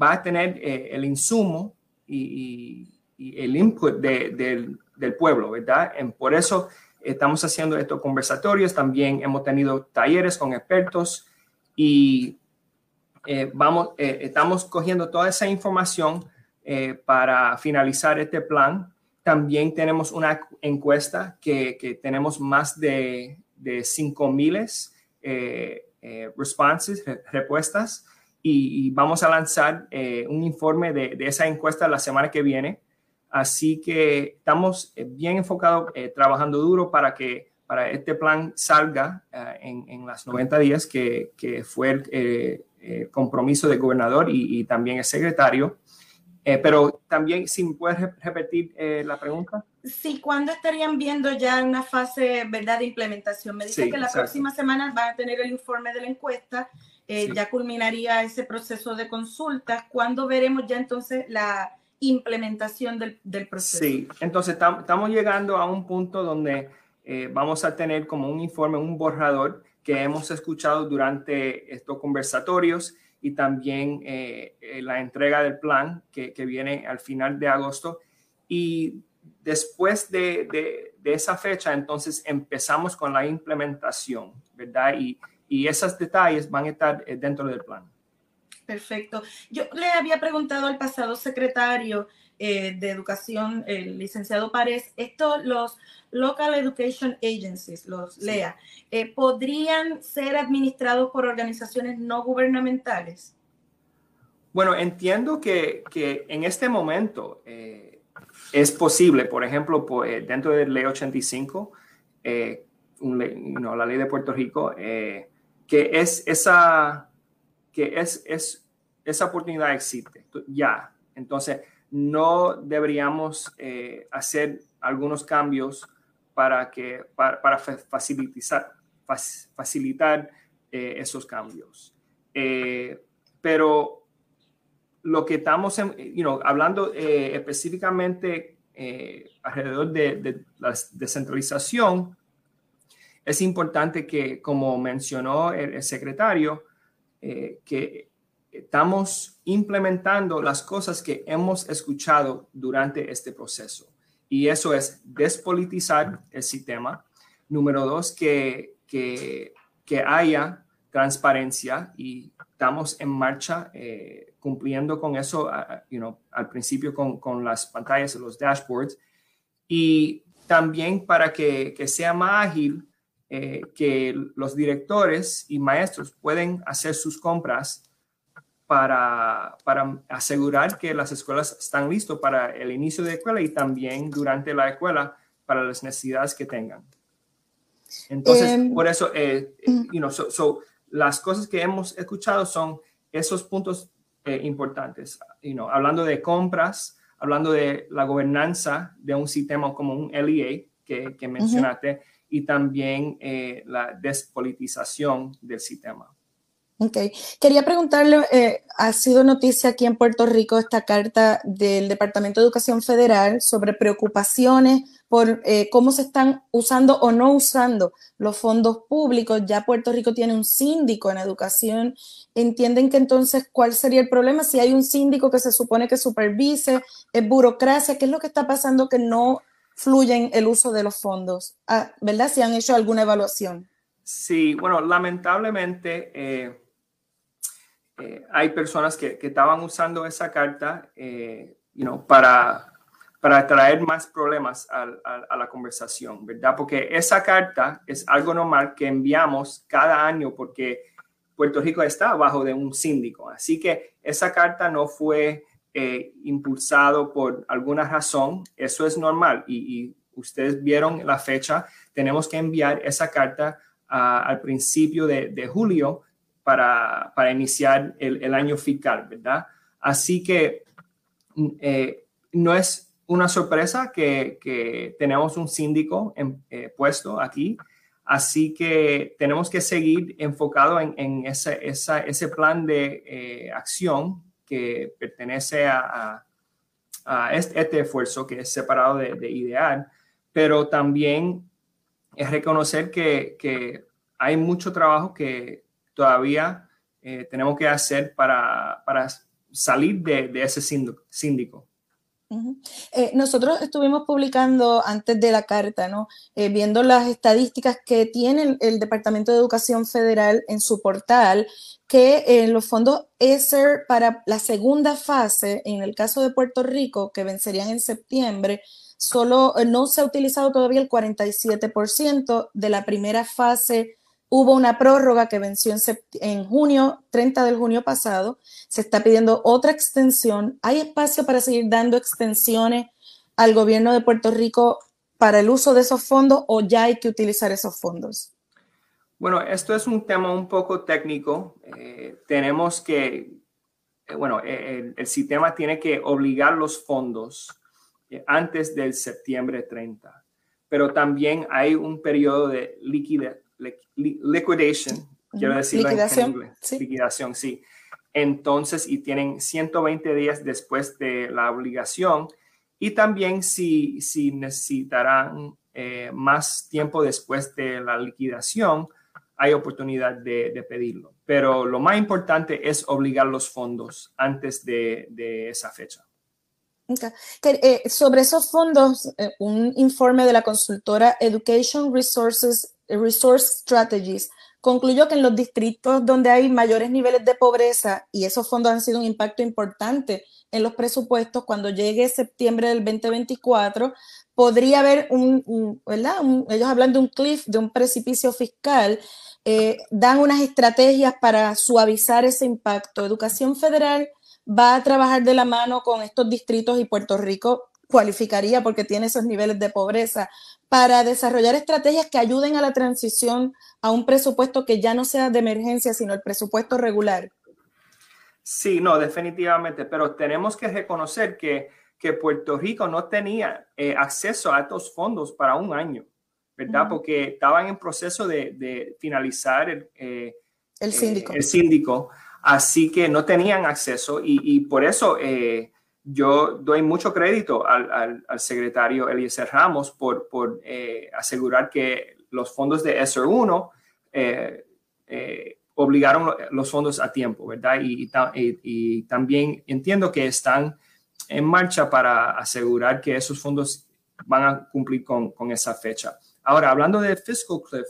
va a tener eh, el insumo y, el input del, pueblo, ¿verdad? por eso estamos haciendo estos conversatorios, también hemos tenido talleres con expertos y vamos, estamos cogiendo toda esa información para finalizar este plan también tenemos una encuesta que, tenemos más de, de 5 miles eh, eh, responses, respuestas, y, vamos a lanzar eh, un informe de, esa encuesta la semana que viene. Así que estamos bien enfocados, trabajando duro para que para este plan salga en, en, las 90 días, que, que fue el compromiso del gobernador y, y también el secretario. Eh, pero también, si me puedes repetir eh, la pregunta. Sí, ¿cuándo estarían viendo ya una fase ¿verdad? de implementación? Me dice que la próxima semana van a tener el informe de la encuesta, eh, ya culminaría ese proceso de consultas. ¿Cuándo veremos ya entonces la implementación del, del proceso? Sí, entonces estamos llegando a un punto donde vamos a tener como un informe, un borrador que hemos escuchado durante estos conversatorios y también eh, eh, la entrega del plan que, viene al final de agosto. Y después de, de, esa fecha, entonces empezamos con la implementación, ¿verdad? Y, y esos detalles van a estar eh, dentro del plan. Perfecto. Yo le había preguntado al pasado secretario de Educación, el licenciado Párez, esto, los Local Education Agencies, los LEA, eh, ¿podrían ser administrados por organizaciones no gubernamentales? Bueno, entiendo que, que en este momento eh, es posible, por ejemplo, eh, dentro de Ley 85, la ley de Puerto Rico, que es esa, que es, es, esa oportunidad existe ya. Entonces, no deberíamos hacer algunos cambios para, que, para, facilitar, eh, esos cambios. Eh, pero lo que estamos hablando eh, específicamente alrededor de, la descentralización, es importante que, como mencionó el, secretario, que estamos implementando las cosas que hemos escuchado durante este proceso. Y eso es despolitizar el sistema. Número dos, que, que, que haya transparencia y estamos en marcha eh, cumpliendo con eso you know, al principio con, con, las pantallas, los dashboards. Y también para que, que sea más ágil, eh, que los directores y maestros pueden hacer sus compras para, para, asegurar que las escuelas están listas para el inicio de escuela y también durante la escuela para las necesidades que tengan. Entonces, em, por eso, eh, you know, so, las cosas que hemos escuchado son esos puntos eh, importantes, you know, hablando de compras, hablando de la gobernanza de un sistema como un LEA que, que mencionaste y también eh, la despolitización del sistema. Ok. Quería preguntarle, eh, ha sido noticia aquí en Puerto Rico esta carta del Departamento de Educación Federal sobre preocupaciones por eh, cómo se están usando o no usando los fondos públicos. Ya Puerto Rico tiene un síndico en educación. ¿Entienden que entonces cuál sería el problema? Si hay un síndico que se supone que supervise, es burocracia, ¿qué es lo que está pasando que no fluye en el uso de los fondos? Ah, ¿Verdad? Si han hecho alguna evaluación. Sí, bueno, lamentablemente... Eh eh, hay personas que, estaban usando esa carta eh, para, para traer más problemas a, a, la conversación, ¿verdad? Porque esa carta es algo normal que enviamos cada año porque Puerto Rico está abajo de un síndico. Así que esa carta no fue eh, impulsado por alguna razón. Eso es normal. Y, ustedes vieron la fecha. Tenemos que enviar esa carta al principio de, julio para, para iniciar el, año fiscal, ¿verdad? Así que eh, no es una sorpresa que, que tenemos un síndico eh, puesto aquí, así que tenemos que seguir enfocado en, en ese, ese plan de acción que pertenece a, a, este, este, esfuerzo que es separado de, de ideal, pero también es reconocer que, que hay mucho trabajo que todavía tenemos que hacer para, para salir de, de ese síndico. Eh, nosotros estuvimos publicando antes de la carta, ¿no? Eh, viendo las estadísticas que tiene el Departamento de Educación Federal en su portal, que en los fondos ESER para la segunda fase, en el caso de Puerto Rico, que vencerían en septiembre, solo eh, no se ha utilizado todavía el 47% de la primera fase Hubo una prórroga que venció en, junio, 30 de junio pasado. Se está pidiendo otra extensión. ¿Hay espacio para seguir dando extensiones al gobierno de Puerto Rico para el uso de esos fondos o ya hay que utilizar esos fondos? Bueno, esto es un tema un poco técnico. Eh, tenemos que, eh, bueno, eh, el, sistema tiene que obligar los fondos antes del septiembre 30, pero también hay un periodo de liquidez liquidation, quiero decir liquidación, en sí. liquidación, sí. Entonces, y tienen 120 días después de la obligación y también si, si necesitarán eh, más tiempo después de la liquidación, hay oportunidad de, pedirlo. Pero lo más importante es obligar los fondos antes de, esa fecha. Eh, sobre esos fondos, eh, un informe de la consultora Education Resources Resource Strategies, concluyó que en los distritos donde hay mayores niveles de pobreza, y esos fondos han sido un impacto importante en los presupuestos, cuando llegue septiembre del 2024, podría haber un, ¿verdad? ellos hablan de un cliff, de un precipicio fiscal, eh, dan unas estrategias para suavizar ese impacto. Educación Federal va a trabajar de la mano con estos distritos y Puerto Rico cualificaría porque tiene esos niveles de pobreza, para desarrollar estrategias que ayuden a la transición a un presupuesto que ya no sea de emergencia, sino el presupuesto regular. Sí, no, definitivamente, pero tenemos que reconocer que, que Puerto Rico no tenía eh, acceso a estos fondos para un año, ¿verdad? Porque estaban en proceso de, finalizar el, eh, el, síndico. el síndico, así que no tenían acceso y, y por eso yo doy mucho crédito al, secretario Eliezer Ramos por, eh, asegurar que los fondos de ESER 1 eh, eh, obligaron los fondos a tiempo, ¿verdad? Y, también entiendo que están en marcha para asegurar que esos fondos van a cumplir con, con esa fecha. Ahora, hablando de Fiscal Cliff,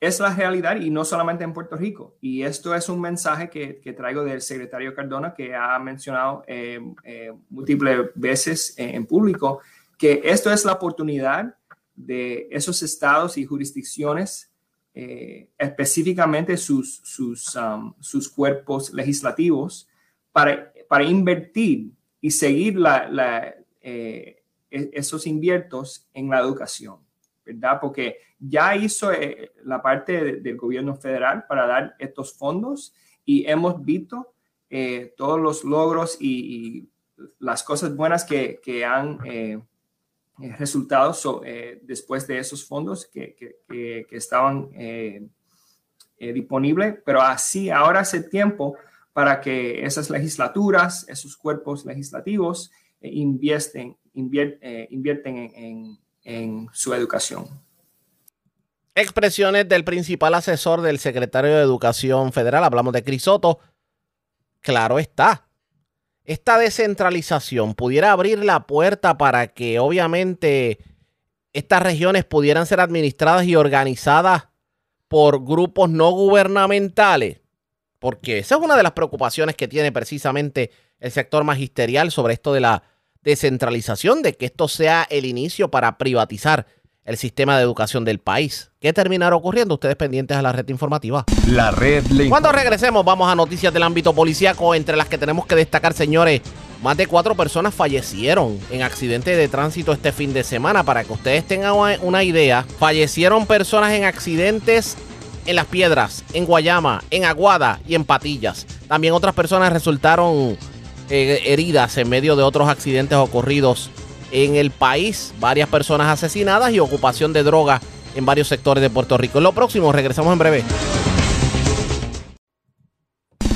es la realidad y no solamente en Puerto Rico. Y esto es un mensaje que, traigo del secretario Cardona, que ha mencionado eh, eh, múltiples veces en público, que esto es la oportunidad de esos estados y jurisdicciones, eh, específicamente sus, um, sus, cuerpos legislativos, para, para invertir y seguir la, e, esos inviertos en la educación. ¿Verdad? Porque ya hizo eh, la parte del gobierno federal para dar estos fondos y hemos visto eh, todos los logros y, las cosas buenas que, han eh, resultado después de esos fondos que, que, estaban disponibles, pero así ahora hace tiempo para que esas legislaturas, esos cuerpos legislativos invierten, invierten en en su educación. Expresiones del principal asesor del secretario de Educación Federal, hablamos de Crisoto. Claro está, esta descentralización pudiera abrir la puerta para que obviamente estas regiones pudieran ser administradas y organizadas por grupos no gubernamentales, porque esa es una de las preocupaciones que tiene precisamente el sector magisterial sobre esto de la descentralización, de que esto sea el inicio para privatizar el sistema de educación del país. ¿Qué terminará ocurriendo? Ustedes pendientes a la red informativa. La red Cuando regresemos, vamos a noticias del ámbito policíaco, entre las que tenemos que destacar, señores. Más de cuatro personas fallecieron en accidentes de tránsito este fin de semana. Para que ustedes tengan una idea, fallecieron personas en accidentes en Las Piedras, en Guayama, en Aguada y en Patillas. También otras personas resultaron eh, heridas en medio de otros accidentes ocurridos en el país. Varias personas asesinadas y ocupación de droga en varios sectores de Puerto Rico. En lo próximo, regresamos en breve.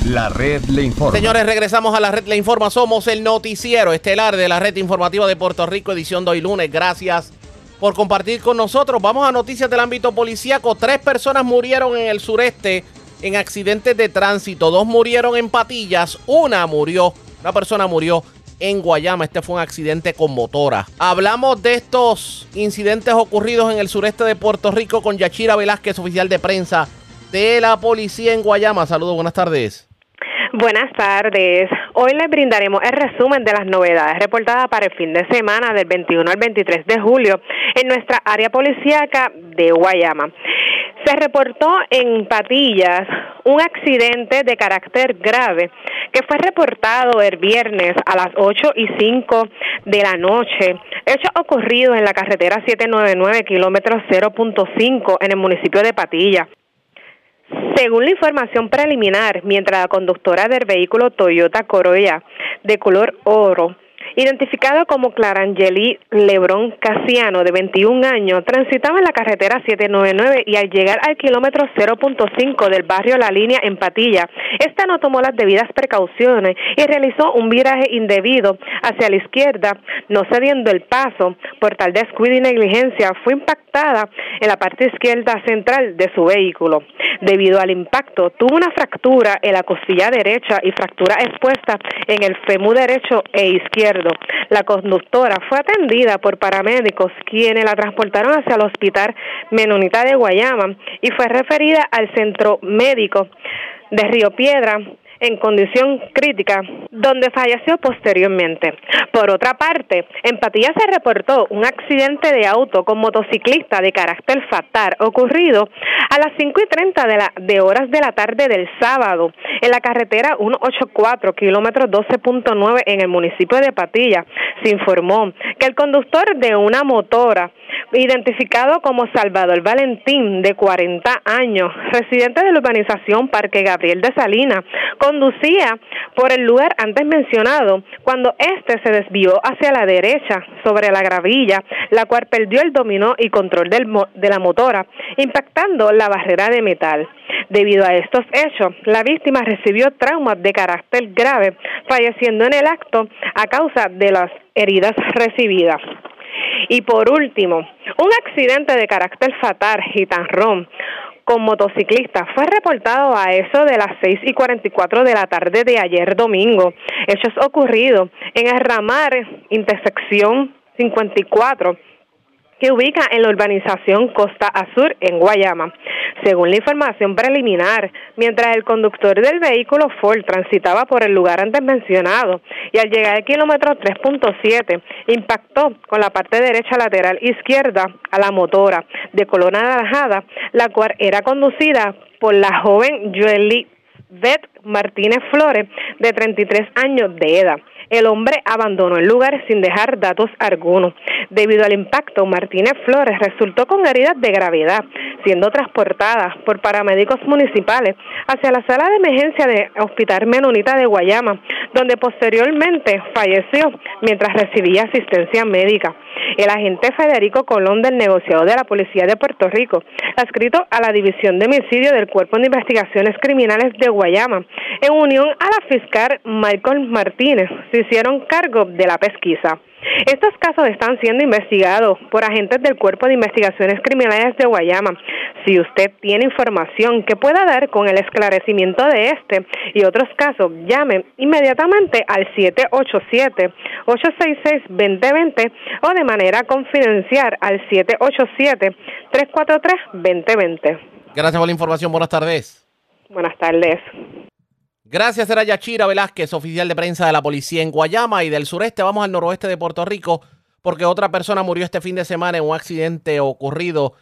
La red le informa. Señores, regresamos a la red le informa. Somos el noticiero estelar de la red informativa de Puerto Rico, edición de hoy lunes. Gracias por compartir con nosotros. Vamos a noticias del ámbito policíaco. Tres personas murieron en el sureste en accidentes de tránsito. Dos murieron en patillas. Una murió, una persona murió en Guayama. Este fue un accidente con motora. Hablamos de estos incidentes ocurridos en el sureste de Puerto Rico con Yachira Velázquez, oficial de prensa de la policía en Guayama. Saludos, buenas tardes. Buenas tardes. Hoy les brindaremos el resumen de las novedades reportadas para el fin de semana del 21 al 23 de julio en nuestra área policíaca de Guayama. Se reportó en Patillas un accidente de carácter grave que fue reportado el viernes a las 8 y 5 de la noche. Hecho ocurrido en la carretera 799, kilómetro 0.5 en el municipio de Patillas. Según la información preliminar, mientras la conductora del vehículo Toyota Corolla de color oro identificado como Clarangeli Lebrón Casiano, de 21 años, transitaba en la carretera 799 y al llegar al kilómetro 0.5 del barrio La Línea en Patilla, esta no tomó las debidas precauciones y realizó un viraje indebido hacia la izquierda, no cediendo el paso. Por tal descuido y negligencia, fue impactada en la parte izquierda central de su vehículo. Debido al impacto, tuvo una fractura en la costilla derecha y fractura expuesta en el fémur derecho e izquierdo. La conductora fue atendida por paramédicos quienes la transportaron hacia el hospital Menonita de Guayama y fue referida al centro médico de Río Piedra en condición crítica, donde falleció posteriormente. Por otra parte, en Patilla se reportó un accidente de auto con motociclista de carácter fatal ocurrido a las 5 y 30 de, la, de horas de la tarde del sábado en la carretera 184, kilómetro 12.9 en el municipio de Patilla. Se informó que el conductor de una motora, identificado como Salvador Valentín, de 40 años, residente de la urbanización Parque Gabriel de Salinas, conducía por el lugar antes mencionado cuando éste se desvió hacia la derecha sobre la gravilla, la cual perdió el dominó y control de la motora, impactando la barrera de metal. Debido a estos hechos, la víctima recibió traumas de carácter grave, falleciendo en el acto a causa de las heridas recibidas. Y por último, un accidente de carácter fatal, gitanrón, con motociclistas fue reportado a eso de las 6 y 44 de la tarde de ayer domingo. Hechos ocurridos en el ramar intersección 54 que ubica en la urbanización Costa Azul en Guayama. Según la información preliminar, mientras el conductor del vehículo Ford transitaba por el lugar antes mencionado y al llegar al kilómetro 3.7 impactó con la parte derecha lateral izquierda a la motora de color anaranjada, la cual era conducida por la joven Joely Beth Martínez Flores, de 33 años de edad. El hombre abandonó el lugar sin dejar datos algunos. Debido al impacto, Martínez Flores resultó con heridas de gravedad, siendo transportada por paramédicos municipales hacia la sala de emergencia de Hospital Menonita de Guayama, donde posteriormente falleció mientras recibía asistencia médica. El agente Federico Colón del negociado de la Policía de Puerto Rico, adscrito a la División de Homicidio del Cuerpo de Investigaciones Criminales de Guayama, en unión a la fiscal Michael Martínez, se hicieron cargo de la pesquisa. Estos casos están siendo investigados por agentes del Cuerpo de Investigaciones Criminales de Guayama. Si usted tiene información que pueda dar con el esclarecimiento de este y otros casos, llame inmediatamente al 787-866-2020 o de manera confidencial al 787-343-2020. Gracias por la información. Buenas tardes. Buenas tardes. Gracias, era Yachira Velázquez, oficial de prensa de la policía en Guayama y del sureste. Vamos al noroeste de Puerto Rico porque otra persona murió este fin de semana en un accidente ocurrido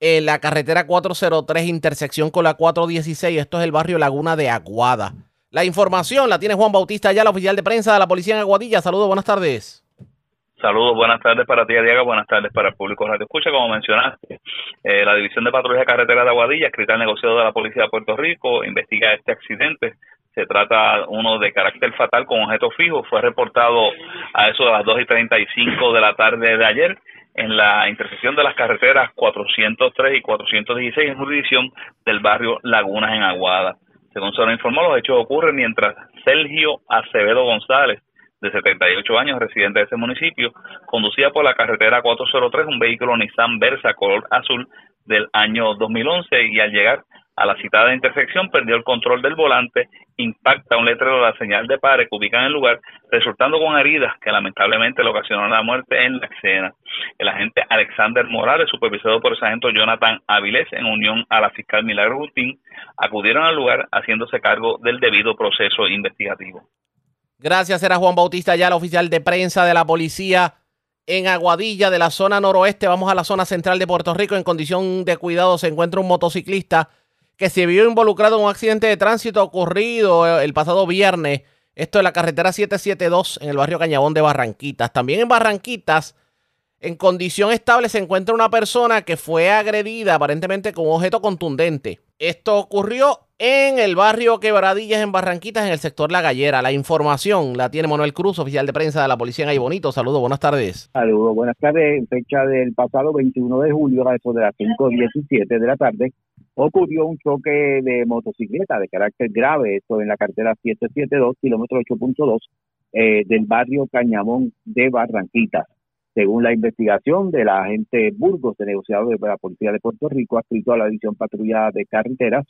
en la carretera 403, intersección con la 416. Esto es el barrio Laguna de Aguada. La información la tiene Juan Bautista, ya la oficial de prensa de la policía en Aguadilla. Saludos, buenas tardes. Saludos, buenas tardes para ti, Diego, buenas tardes para el público Radio Escucha. Como mencionaste, eh, la División de Patrulla de Carretera de Aguadilla, escrita al negociado de la Policía de Puerto Rico, investiga este accidente se trata uno de carácter fatal con objeto fijo. Fue reportado a eso de las 2 y 35 de la tarde de ayer en la intersección de las carreteras 403 y 416 en jurisdicción del barrio Lagunas en Aguada. Según se lo informó, los hechos ocurren mientras Sergio Acevedo González, de 78 años, residente de ese municipio, conducía por la carretera 403 un vehículo Nissan Versa color azul del año 2011 y al llegar a la citada intersección perdió el control del volante, impacta un letrero de la señal de pare que ubica en el lugar, resultando con heridas que lamentablemente le ocasionaron la muerte en la escena. El agente Alexander Morales, supervisado por el sargento Jonathan Avilés, en unión a la fiscal Milagro Rutín, acudieron al lugar haciéndose cargo del debido proceso investigativo. Gracias, era Juan Bautista ya, el oficial de prensa de la policía en Aguadilla, de la zona noroeste. Vamos a la zona central de Puerto Rico. En condición de cuidado se encuentra un motociclista que se vio involucrado en un accidente de tránsito ocurrido el pasado viernes. Esto es la carretera 772 en el barrio Cañabón de Barranquitas. También en Barranquitas, en condición estable, se encuentra una persona que fue agredida aparentemente con un objeto contundente. Esto ocurrió en el barrio Quebradillas en Barranquitas, en el sector La Gallera. La información la tiene Manuel Cruz, oficial de prensa de la policía en Ay Bonito. Saludos, buenas tardes. Saludos, buenas tardes. En fecha del pasado 21 de julio, a eso de las 5.17 de la tarde, ocurrió un choque de motocicleta de carácter grave, esto en la carretera 772, kilómetro 8.2, eh, del barrio Cañamón de Barranquitas. Según la investigación de la agente Burgos, de negociador de la Policía de Puerto Rico, adscrito a la División Patrulla de Carreteras,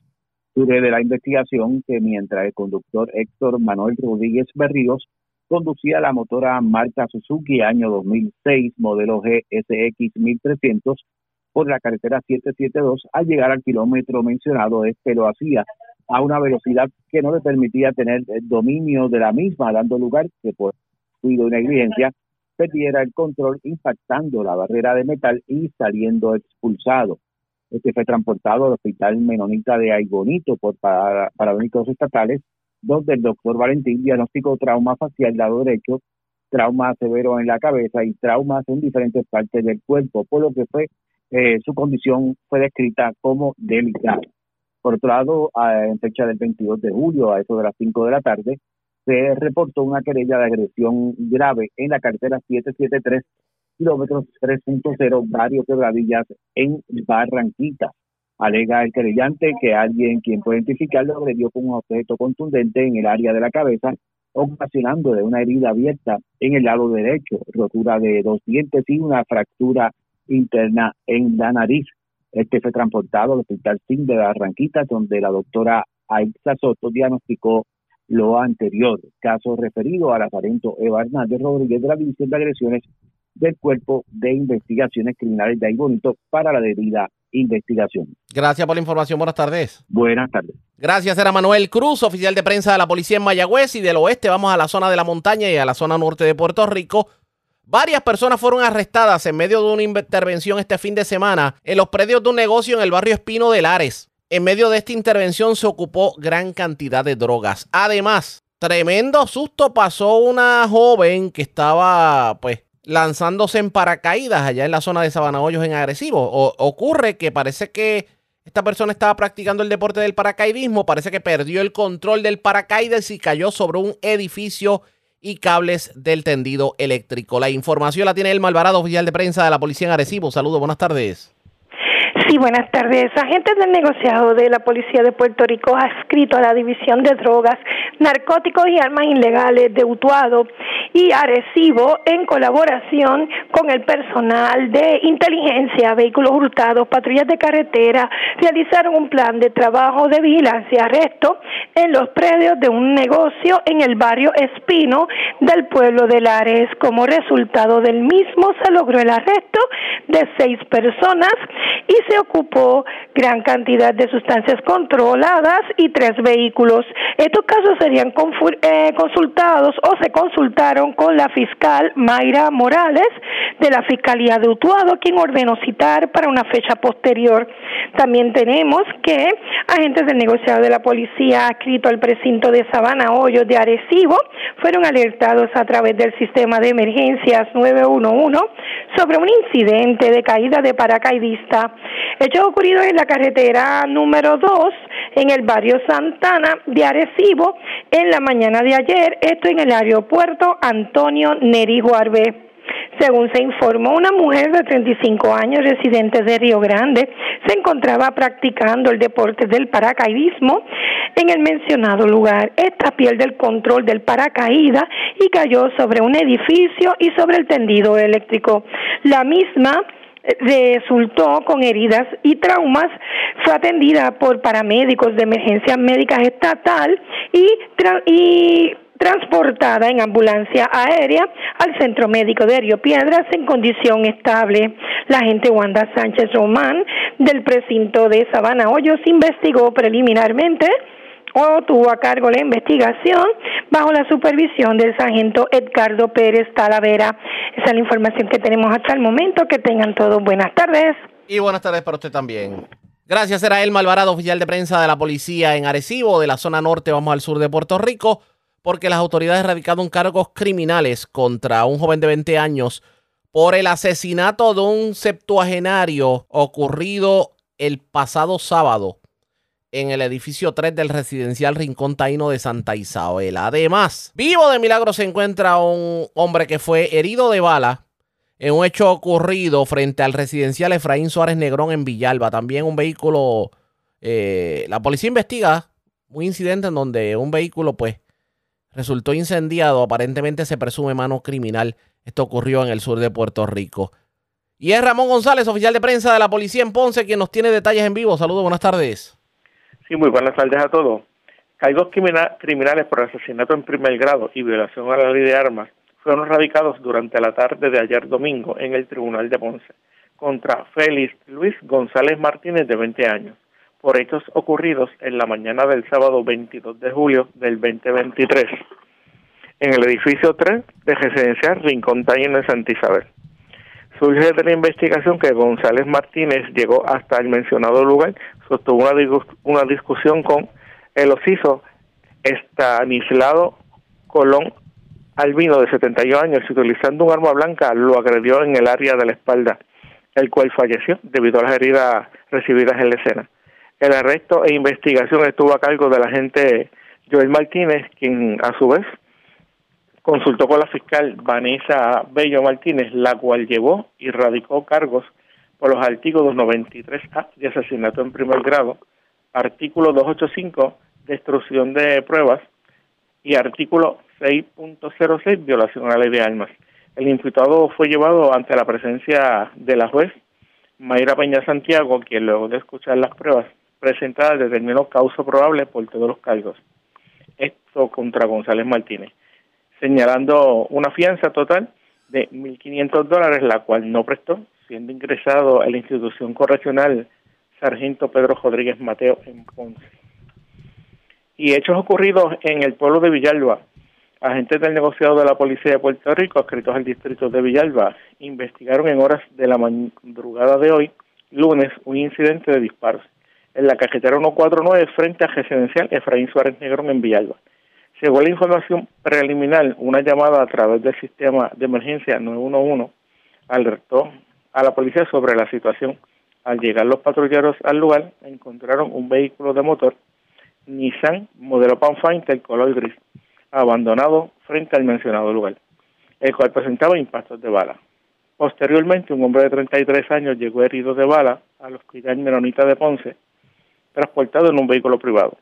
Surge de la investigación que mientras el conductor Héctor Manuel Rodríguez Berríos conducía la motora marca Suzuki año 2006, modelo GSX 1300, por la carretera 772, al llegar al kilómetro mencionado, este lo hacía a una velocidad que no le permitía tener dominio de la misma, dando lugar que por cuido negligencia perdiera el control impactando la barrera de metal y saliendo expulsado. Este fue transportado al Hospital Menonita de Aybonito por paramédicos estatales, donde el doctor Valentín diagnosticó trauma facial lado derecho, trauma severo en la cabeza y traumas en diferentes partes del cuerpo, por lo que fue eh, su condición fue descrita como delicada. Por otro lado, en fecha del 22 de julio, a eso de las 5 de la tarde, se reportó una querella de agresión grave en la cartera 773 kilómetros 3.0, varios quebradillas en Barranquita. Alega el querellante que alguien quien puede identificarlo agredió con un objeto contundente en el área de la cabeza, ocasionando de una herida abierta en el lado derecho, rotura de dos dientes y una fractura interna en la nariz. Este fue transportado al Hospital SIN de Barranquita, donde la doctora Aixa Soto diagnosticó lo anterior. Caso referido al aparento Eva Hernández Rodríguez de la División de Agresiones del Cuerpo de Investigaciones Criminales de Ahí Bonito para la debida investigación. Gracias por la información. Buenas tardes. Buenas tardes. Gracias, era Manuel Cruz, oficial de prensa de la policía en Mayagüez y del oeste. Vamos a la zona de la montaña y a la zona norte de Puerto Rico. Varias personas fueron arrestadas en medio de una intervención este fin de semana en los predios de un negocio en el barrio Espino de Lares. En medio de esta intervención se ocupó gran cantidad de drogas. Además, tremendo susto pasó una joven que estaba pues lanzándose en paracaídas allá en la zona de Sabana Hoyos en Agresivo. O, ocurre que parece que esta persona estaba practicando el deporte del paracaidismo, parece que perdió el control del paracaídas y cayó sobre un edificio y cables del tendido eléctrico. La información la tiene el Malvarado, oficial de prensa de la policía en Arecibo. Saludos, buenas tardes. Sí, buenas tardes. Agentes del negociado de la Policía de Puerto Rico ha escrito a la División de Drogas, Narcóticos y Armas Ilegales de Utuado y Arecibo en colaboración con el personal de inteligencia, vehículos hurtados, patrullas de carretera, realizaron un plan de trabajo de vigilancia y arresto en los predios de un negocio en el barrio Espino del pueblo de Lares. Como resultado del mismo se logró el arresto de seis personas y se ocupó gran cantidad de sustancias controladas y tres vehículos. Estos casos serían eh, consultados o se consultaron con la fiscal Mayra Morales de la Fiscalía de Utuado, quien ordenó citar para una fecha posterior. También tenemos que agentes del negociado de la policía adscrito al precinto de Sabana Hoyos de Arecibo fueron alertados a través del sistema de emergencias 911 sobre un incidente de caída de paracaidista. Hecho ocurrido en la carretera número 2 en el barrio Santana de Arecibo en la mañana de ayer, esto en el aeropuerto Antonio Neri Guarbe. Según se informó, una mujer de 35 años, residente de Río Grande, se encontraba practicando el deporte del paracaidismo en el mencionado lugar. Esta pierde el control del paracaídas y cayó sobre un edificio y sobre el tendido eléctrico. La misma resultó con heridas y traumas, fue atendida por paramédicos de emergencia médica estatal y, y transportada en ambulancia aérea al Centro Médico de Río Piedras en condición estable. La agente Wanda Sánchez Román del precinto de Sabana Hoyos investigó preliminarmente o tuvo a cargo la investigación bajo la supervisión del sargento Edgardo Pérez Talavera. Esa es la información que tenemos hasta el momento. Que tengan todos buenas tardes. Y buenas tardes para usted también. Gracias, era Elma Alvarado, oficial de prensa de la policía en Arecibo, de la zona norte, vamos al sur de Puerto Rico, porque las autoridades radicaron cargos criminales contra un joven de 20 años por el asesinato de un septuagenario ocurrido el pasado sábado en el edificio 3 del residencial Rincón Taíno de Santa Isabel. Además, vivo de milagro se encuentra un hombre que fue herido de bala en un hecho ocurrido frente al residencial Efraín Suárez Negrón en Villalba. También un vehículo, eh, la policía investiga un incidente en donde un vehículo pues resultó incendiado. Aparentemente se presume mano criminal. Esto ocurrió en el sur de Puerto Rico. Y es Ramón González, oficial de prensa de la policía en Ponce, quien nos tiene detalles en vivo. Saludos, buenas tardes. Sí, muy buenas tardes a todos. Cargos criminales por asesinato en primer grado y violación a la ley de armas fueron radicados durante la tarde de ayer domingo en el Tribunal de Ponce contra Félix Luis González Martínez, de 20 años, por hechos ocurridos en la mañana del sábado 22 de julio del 2023 en el edificio 3 de residencial Rincón Taíno en Santa Isabel. Surge de la investigación que González Martínez llegó hasta el mencionado lugar sostuvo una, una discusión con el ociso Estanislao Colón Albino, de 71 años, y utilizando un arma blanca, lo agredió en el área de la espalda, el cual falleció debido a las heridas recibidas en la escena. El arresto e investigación estuvo a cargo del agente Joel Martínez, quien a su vez consultó con la fiscal Vanessa Bello Martínez, la cual llevó y radicó cargos por los artículos 93A de asesinato en primer grado, artículo 285, destrucción de pruebas, y artículo 6.06, violación a la ley de armas. El imputado fue llevado ante la presencia de la juez Mayra Peña Santiago, quien luego de escuchar las pruebas presentadas determinó causa probable por todos los cargos. Esto contra González Martínez, señalando una fianza total de 1.500 dólares, la cual no prestó siendo ingresado a la institución correccional Sargento Pedro Rodríguez Mateo en Ponce. Y hechos ocurridos en el pueblo de Villalba. Agentes del negociado de la Policía de Puerto Rico, adscritos al distrito de Villalba, investigaron en horas de la madrugada de hoy, lunes, un incidente de disparos en la carretera 149 frente a residencial Efraín Suárez Negrón en Villalba. Según la información preliminar, una llamada a través del sistema de emergencia 911 alertó a la policía sobre la situación. Al llegar los patrulleros al lugar, encontraron un vehículo de motor Nissan modelo Pathfinder color gris, abandonado frente al mencionado lugar, el cual presentaba impactos de bala. Posteriormente, un hombre de 33 años llegó herido de bala al hospital Menonita de Ponce, transportado en un vehículo privado,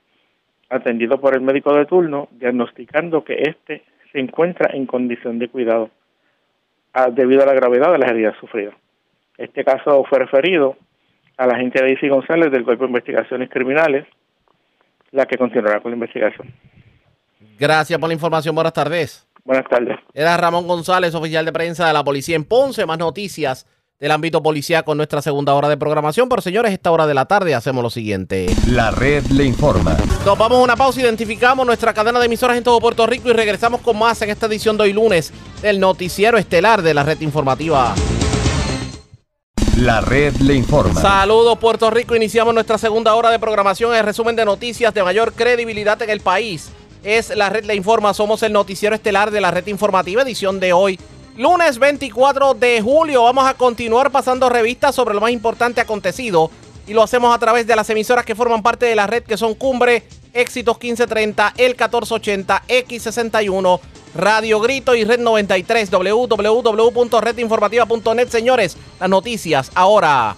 atendido por el médico de turno, diagnosticando que éste se encuentra en condición de cuidado debido a la gravedad de las heridas sufridas. Este caso fue referido a la agente Daisy González del Cuerpo de Investigaciones Criminales, la que continuará con la investigación. Gracias por la información. Buenas tardes. Buenas tardes. Era Ramón González, oficial de prensa de la policía en Ponce. Más noticias del ámbito policial con nuestra segunda hora de programación. Pero señores, esta hora de la tarde hacemos lo siguiente. La red le informa. Nos vamos a una pausa, identificamos nuestra cadena de emisoras en todo Puerto Rico y regresamos con más en esta edición de hoy lunes del noticiero estelar de la red informativa. La red le informa. Saludos Puerto Rico, iniciamos nuestra segunda hora de programación. El resumen de noticias de mayor credibilidad en el país es la red le informa. Somos el noticiero estelar de la red informativa, edición de hoy. Lunes 24 de julio vamos a continuar pasando revistas sobre lo más importante acontecido y lo hacemos a través de las emisoras que forman parte de la red que son Cumbre, Éxitos 1530, El 1480, X61, Radio Grito y Red 93, www.redinformativa.net. Señores, las noticias ahora.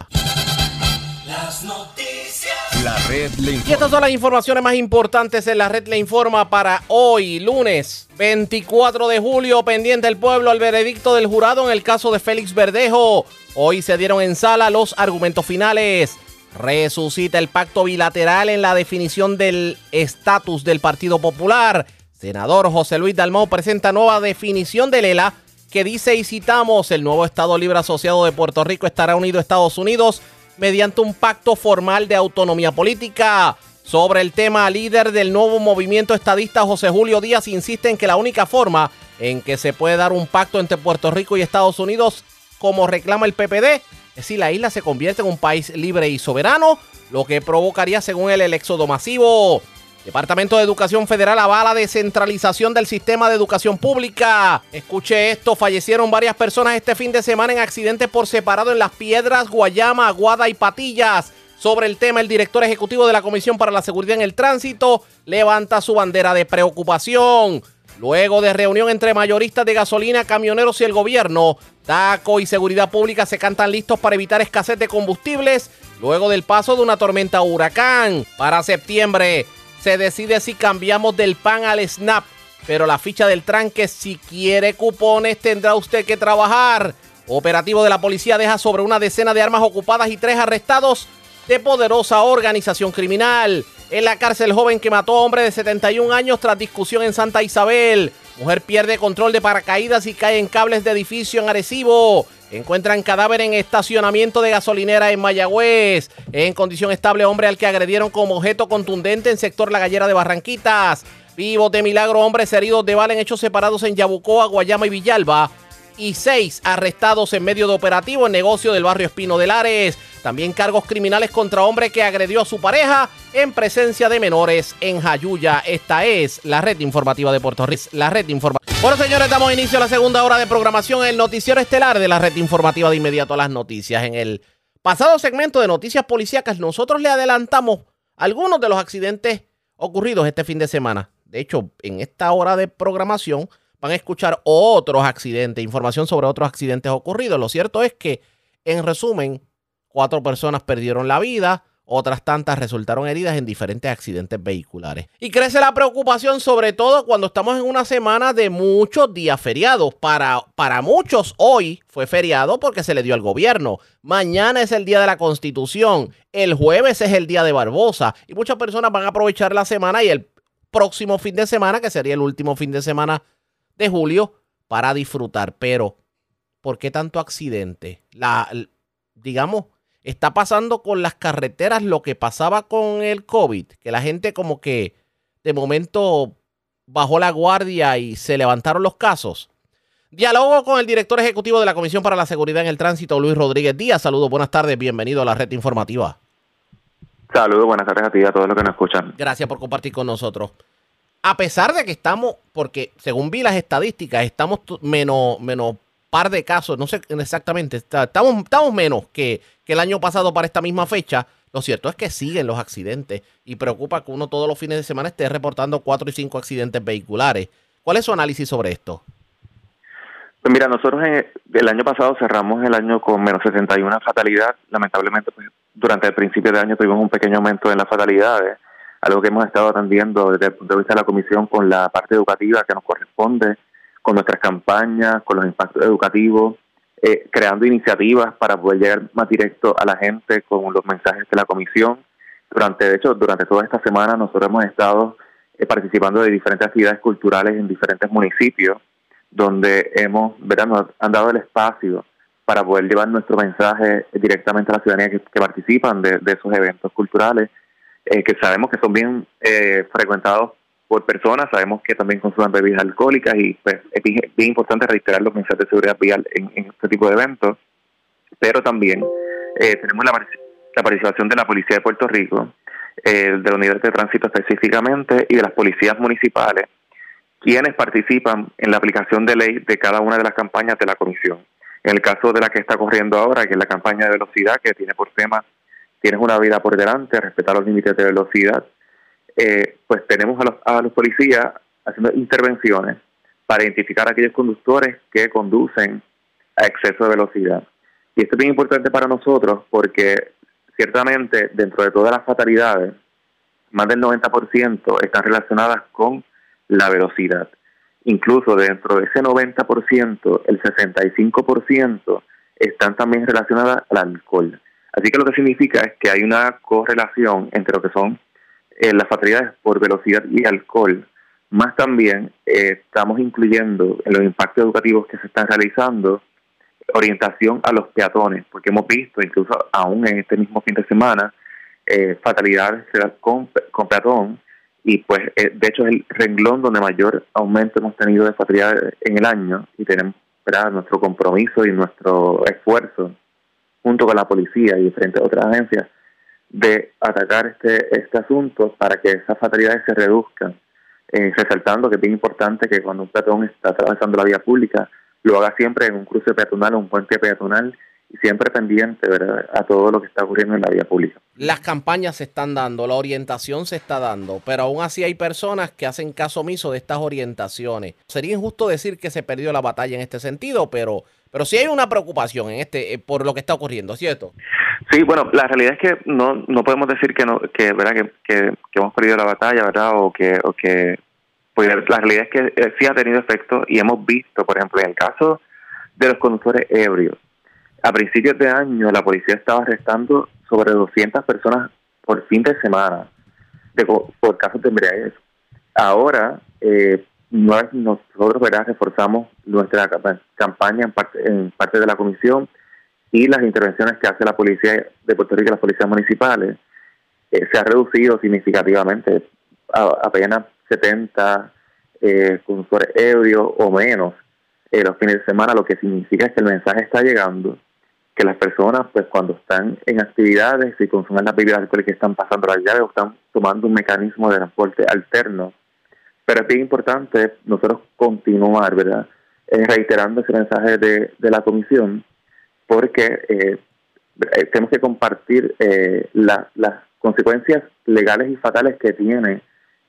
Las noticias. La red le informa. Y estas son las informaciones más importantes en la red le informa para hoy, lunes 24 de julio, pendiente el pueblo al veredicto del jurado en el caso de Félix Verdejo. Hoy se dieron en sala los argumentos finales. Resucita el pacto bilateral en la definición del estatus del Partido Popular. Senador José Luis Dalmau presenta nueva definición del ELA que dice, y citamos, el nuevo Estado Libre Asociado de Puerto Rico estará unido a Estados Unidos mediante un pacto formal de autonomía política. Sobre el tema, líder del nuevo movimiento estadista José Julio Díaz insiste en que la única forma en que se puede dar un pacto entre Puerto Rico y Estados Unidos, como reclama el PPD, es si la isla se convierte en un país libre y soberano, lo que provocaría, según él, el éxodo masivo. Departamento de Educación Federal avala descentralización del sistema de educación pública. Escuche esto, fallecieron varias personas este fin de semana en accidentes por separado en Las Piedras, Guayama, Aguada y Patillas. Sobre el tema, el director ejecutivo de la Comisión para la Seguridad en el Tránsito levanta su bandera de preocupación. Luego de reunión entre mayoristas de gasolina, camioneros y el gobierno, Taco y Seguridad Pública se cantan listos para evitar escasez de combustibles luego del paso de una tormenta huracán. Para septiembre, se decide si cambiamos del pan al snap. Pero la ficha del tranque, si quiere cupones, tendrá usted que trabajar. Operativo de la policía deja sobre una decena de armas ocupadas y tres arrestados de poderosa organización criminal. En la cárcel joven que mató a hombre de 71 años tras discusión en Santa Isabel. Mujer pierde control de paracaídas y cae en cables de edificio en Arecibo. Encuentran cadáver en estacionamiento de gasolinera en Mayagüez. En condición estable, hombre al que agredieron como objeto contundente en sector La Gallera de Barranquitas. Vivos de milagro, hombres heridos de bala en hechos separados en Yabucoa, Guayama y Villalba. Y seis arrestados en medio de operativo en negocio del barrio Espino de Lares. También cargos criminales contra hombre que agredió a su pareja en presencia de menores en Jayuya. Esta es la red informativa de Puerto Rico. La red informativa. Bueno, señores, damos inicio a la segunda hora de programación, el noticiero estelar de la red informativa de inmediato a las noticias. En el pasado segmento de noticias policíacas, nosotros le adelantamos algunos de los accidentes ocurridos este fin de semana. De hecho, en esta hora de programación van a escuchar otros accidentes, información sobre otros accidentes ocurridos. Lo cierto es que, en resumen, cuatro personas perdieron la vida, otras tantas resultaron heridas en diferentes accidentes vehiculares. Y crece la preocupación sobre todo cuando estamos en una semana de muchos días feriados. Para, para muchos hoy fue feriado porque se le dio al gobierno. Mañana es el día de la constitución. El jueves es el día de Barbosa. Y muchas personas van a aprovechar la semana y el próximo fin de semana, que sería el último fin de semana de julio, para disfrutar. Pero, ¿por qué tanto accidente? La, digamos, está pasando con las carreteras lo que pasaba con el COVID, que la gente como que de momento bajó la guardia y se levantaron los casos. Diálogo con el director ejecutivo de la Comisión para la Seguridad en el Tránsito, Luis Rodríguez Díaz. Saludos, buenas tardes, bienvenido a la red informativa. Saludos, buenas tardes a ti y a todos los que nos escuchan. Gracias por compartir con nosotros. A pesar de que estamos, porque según vi las estadísticas, estamos menos, menos par de casos, no sé exactamente, estamos, estamos menos que, que el año pasado para esta misma fecha. Lo cierto es que siguen los accidentes y preocupa que uno todos los fines de semana esté reportando cuatro y cinco accidentes vehiculares. ¿Cuál es su análisis sobre esto? Pues mira, nosotros el año pasado cerramos el año con menos 61 fatalidad. Lamentablemente, pues, durante el principio de año tuvimos un pequeño aumento en las fatalidades, algo que hemos estado atendiendo desde el punto de vista de la comisión con la parte educativa que nos corresponde con nuestras campañas, con los impactos educativos, eh, creando iniciativas para poder llegar más directo a la gente con los mensajes de la comisión. Durante, de hecho, durante toda esta semana nosotros hemos estado eh, participando de diferentes actividades culturales en diferentes municipios, donde hemos, ¿verdad? nos han dado el espacio para poder llevar nuestro mensaje directamente a la ciudadanía que, participan de, esos eventos culturales, eh, que sabemos que son bien frecuentados por personas, sabemos que también consumen bebidas alcohólicas y pues es bien, importante reiterar los mensajes de seguridad vial en, este tipo de eventos, pero también eh, tenemos la, participación de la Policía de Puerto Rico, eh, de la Unidad de Tránsito específicamente y de las policías municipales, quienes participan en la aplicación de ley de cada una de las campañas de la Comisión. En el caso de la que está corriendo ahora, que es la campaña de velocidad, que tiene por tema Tienes una vida por delante, respetar los límites de velocidad, eh, pues tenemos a los, a los policías haciendo intervenciones para identificar a aquellos conductores que conducen a exceso de velocidad. Y esto es bien importante para nosotros porque ciertamente dentro de todas las fatalidades, más del 90% están relacionadas con la velocidad. Incluso dentro de ese 90%, el 65% están también relacionadas al alcohol. Así que lo que significa es que hay una correlación entre lo que son eh, las fatalidades por velocidad y alcohol, más también eh, estamos incluyendo en los impactos educativos que se están realizando orientación a los peatones, porque hemos visto incluso aún en este mismo fin de semana eh, fatalidades con, con peatón y pues eh, de hecho es el renglón donde mayor aumento hemos tenido de fatalidades en el año y tenemos nuestro compromiso y nuestro esfuerzo junto con la policía y frente a otras agencias de atacar este, este asunto para que esas fatalidades se reduzcan, eh, resaltando que es bien importante que cuando un peatón está atravesando la vía pública lo haga siempre en un cruce peatonal o un puente peatonal y siempre pendiente ¿verdad? a todo lo que está ocurriendo en la vía pública. Las campañas se están dando, la orientación se está dando, pero aún así hay personas que hacen caso omiso de estas orientaciones. Sería injusto decir que se perdió la batalla en este sentido, pero, pero sí hay una preocupación en este eh, por lo que está ocurriendo, ¿cierto? Sí, bueno, la realidad es que no, no podemos decir que no que verdad que, que, hemos perdido la batalla, verdad, o que o que pues la realidad es que eh, sí ha tenido efecto y hemos visto, por ejemplo, en el caso de los conductores ebrios, a principios de año la policía estaba arrestando sobre 200 personas por fin de semana de, por casos de embriaguez. Ahora, eh, nosotros ¿verdad? reforzamos nuestra campaña en parte, en parte de la comisión y las intervenciones que hace la policía de Puerto Rico y las policías municipales. Eh, se ha reducido significativamente, apenas 70 eh, conductores ebrios o menos eh, los fines de semana, lo que significa es que el mensaje está llegando, que las personas, pues cuando están en actividades y consumen las bebidas alcohólicas que están pasando las llaves o están tomando un mecanismo de transporte alterno. Pero es bien importante nosotros continuar, ¿verdad? Eh, reiterando ese mensaje de, de la comisión, porque eh, eh tenemos que compartir eh, las consecuencias legales y fatales que tiene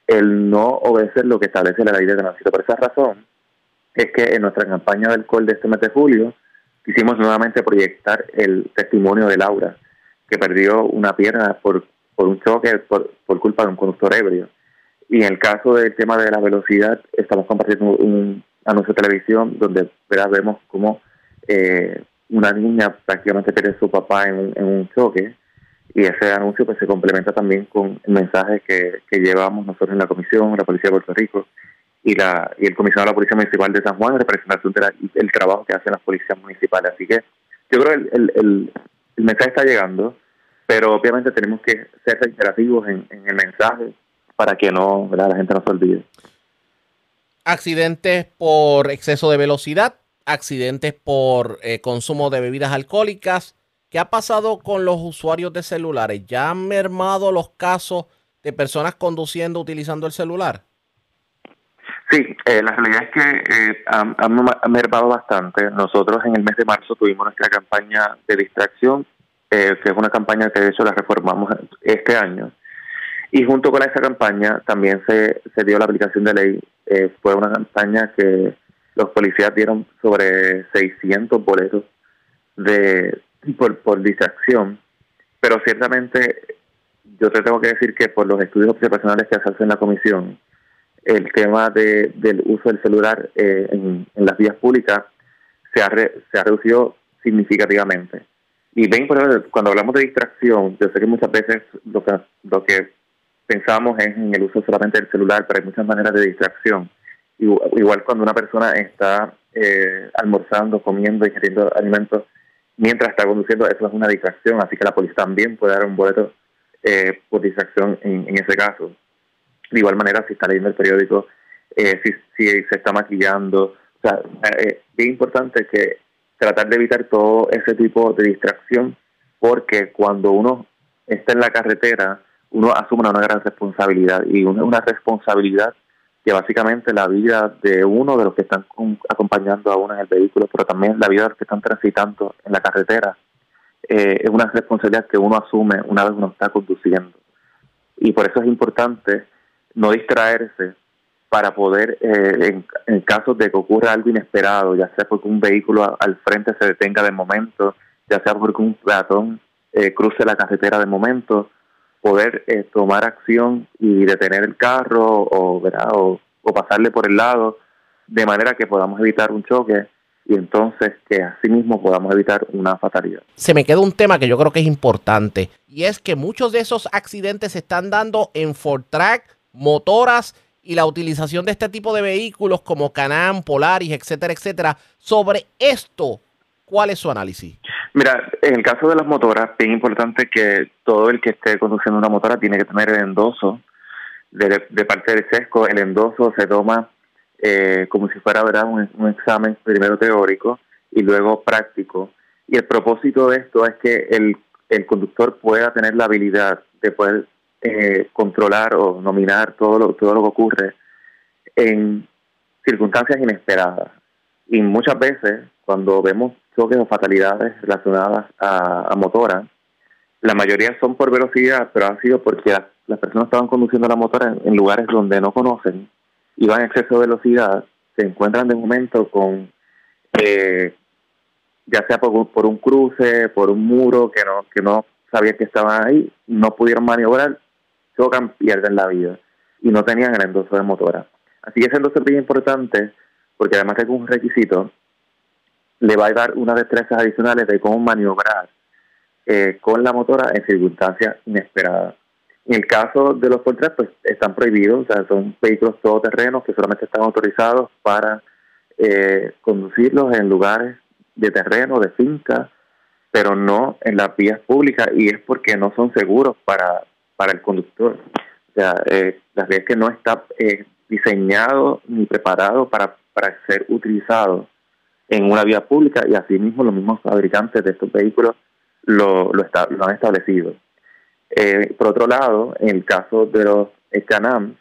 el no obedecer lo que establece la ley de tránsito. Por esa razón es que en nuestra campaña del COL de este mes de julio quisimos nuevamente proyectar el testimonio de Laura, que perdió una pierna por, por un choque por, por culpa de un conductor ebrio. Y en el caso del tema de la velocidad, estamos compartiendo un anuncio de televisión donde vemos cómo eh, una niña prácticamente pierde a su papá en en un choque y ese anuncio pues se complementa también con el mensaje que, que llevamos nosotros en la comisión, la Policía de Puerto Rico y la y el comisionado de la Policía Municipal de San Juan, representación del trabajo que hacen las policías municipales. Así que yo creo que el, el, el, mensaje está llegando, pero obviamente tenemos que ser reiterativos en, en el mensaje para que no la gente no se olvide. Accidentes por exceso de velocidad, accidentes por eh, consumo de bebidas alcohólicas, ¿Qué ha pasado con los usuarios de celulares? ¿Ya han mermado los casos de personas conduciendo utilizando el celular? Sí, eh, la realidad es que eh, han, mermado bastante. Nosotros en el mes de marzo tuvimos nuestra campaña de distracción, eh, que es una campaña que de hecho la reformamos este año. Y junto con esa campaña también se, se dio la aplicación de ley. fue una campaña que los policías dieron sobre 600 boletos de, por, por distracción, pero ciertamente yo te tengo que decir que por los estudios observacionales que se hacen en la comisión, el tema de, del uso del celular eh, en, las vías públicas se ha, se ha reducido significativamente. Y ven, cuando hablamos de distracción, yo sé que muchas veces lo que pensamos en el uso solamente del celular, pero hay muchas maneras de distracción. Igual cuando una persona está eh, almorzando, comiendo, ingiriendo alimentos mientras está conduciendo, eso es una distracción, así que la policía también puede dar un boleto eh, por distracción en, ese caso. De igual manera, si está leyendo el periódico, eh, si, si se está maquillando, o sea, eh, es importante que tratar de evitar todo ese tipo de distracción, porque cuando uno está en la carretera, uno asume una gran responsabilidad y una, una responsabilidad que básicamente la vida de uno de los que están acompañando a uno en el vehículo, pero también la vida de los que están transitando en la carretera, eh, es una responsabilidad que uno asume una vez uno está conduciendo. Y por eso es importante no distraerse para poder, eh, en, caso de que ocurra algo inesperado, ya sea porque un vehículo al frente se detenga de momento, ya sea porque un peatón eh, cruce la carretera de momento, poder eh, tomar acción y detener el carro o, o pasarle por el lado, de manera que podamos evitar un choque y entonces que asimismo podamos evitar una fatalidad. Se me queda un tema que yo creo que es importante y es que muchos de esos accidentes se están dando en Ford Track, motoras y la utilización de este tipo de vehículos como Canam, Polaris, etcétera, etcétera. Sobre esto, ¿cuál es su análisis? Mira, en el caso de las motoras, es importante que todo el que esté conduciendo una motora tiene que tener el endoso de, parte del SESCO. El endoso se toma eh, como si fuera un, examen primero teórico y luego práctico. Y el propósito de esto es que el, el conductor pueda tener la habilidad de poder eh, controlar o nominar todo lo, todo lo que ocurre en circunstancias inesperadas. Y muchas veces, cuando vemos choques o fatalidades relacionadas a, motora, la mayoría son por velocidad, pero ha sido porque las, personas estaban conduciendo la motora en, lugares donde no conocen y van a exceso de velocidad, se encuentran de momento con, eh, ya sea por, un cruce, por un muro que no, que no sabían que estaban ahí, no pudieron maniobrar, chocan, pierden la vida y no tenían el endoso de motora. Así que ese endoso es bien importante porque además es un requisito, le va a dar unas destrezas adicionales de cómo maniobrar eh, con la motora en circunstancias inesperadas. En el caso de los Fortran, pues están prohibidos, o sea, son vehículos todoterrenos que solamente están autorizados para eh, conducirlos en lugares de terreno, de finca, pero no en las vías públicas y es porque no son seguros para, para el conductor. O sea, eh, la es que no está eh, diseñado ni preparado para, para ser utilizado en una vía pública y asimismo los mismos fabricantes de estos vehículos lo, lo, han establecido. Eh, por otro lado, en el caso de los Canams,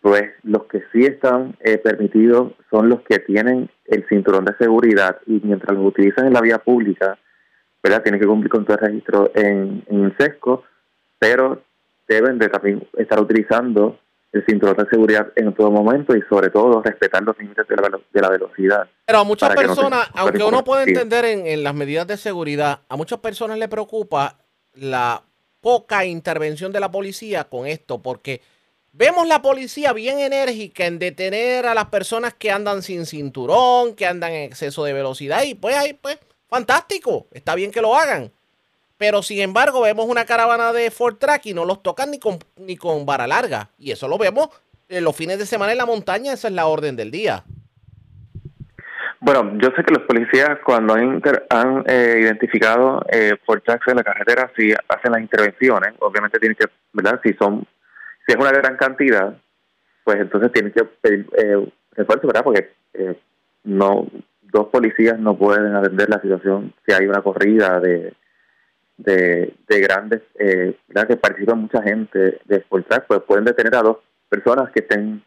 pues los que sí están eh, permitidos son los que tienen el cinturón de seguridad y mientras los utilizan en la vía pública, ¿verdad? Tienen que cumplir con todo el registro en, en SESCO, pero deben de también estar utilizando el cinturón de seguridad en todo momento y sobre todo respetar los límites de la, de la velocidad. Pero a muchas personas, no aunque uno puede entender en, en las medidas de seguridad, a muchas personas le preocupa la poca intervención de la policía con esto, porque vemos la policía bien enérgica en detener a las personas que andan sin cinturón, que andan en exceso de velocidad, y pues ahí, pues, fantástico, está bien que lo hagan. Pero sin embargo, vemos una caravana de Ford Track y no los tocan ni con, ni con vara larga. Y eso lo vemos los fines de semana en la montaña, esa es la orden del día. Bueno, yo sé que los policías cuando han, han eh, identificado eh, Ford Tracks en la carretera sí hacen las intervenciones. Obviamente tienen que, ¿verdad? Si son, si es una gran cantidad, pues entonces tienen que pedir eh, refuerzo, ¿verdad? Porque eh, no dos policías no pueden atender la situación si hay una corrida de de, de grandes, eh. Que participa mucha gente de Ford Track, pues pueden detener a dos personas que estén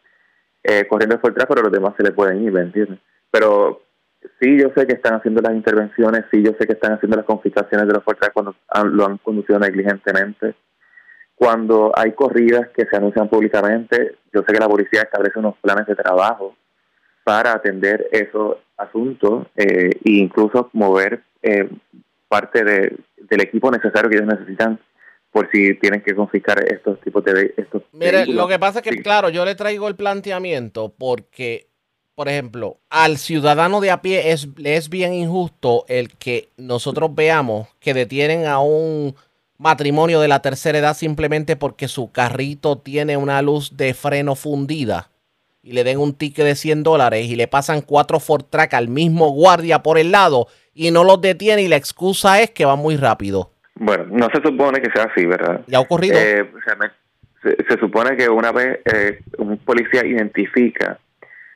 eh, corriendo Ford Track, pero los demás se le pueden ir, ¿me entiendes? Pero sí yo sé que están haciendo las intervenciones, sí yo sé que están haciendo las confiscaciones de los fuerzas cuando lo han conducido negligentemente. Cuando hay corridas que se anuncian públicamente, yo sé que la policía establece unos planes de trabajo para atender esos asuntos eh, e incluso mover eh, parte de, del equipo necesario que ellos necesitan por si tienen que confiscar estos tipos de estos Mire, vehículos. lo que pasa es que, sí. claro, yo le traigo el planteamiento porque por ejemplo, al ciudadano de a pie es, es bien injusto el que nosotros veamos que detienen a un matrimonio de la tercera edad simplemente porque su carrito tiene una luz de freno fundida y le den un ticket de 100 dólares y le pasan cuatro Ford Track al mismo guardia por el lado y no los detiene y la excusa es que va muy rápido. Bueno, no se supone que sea así, ¿verdad? Ya ha ocurrido. Eh, se, se, supone que una vez eh, un policía identifica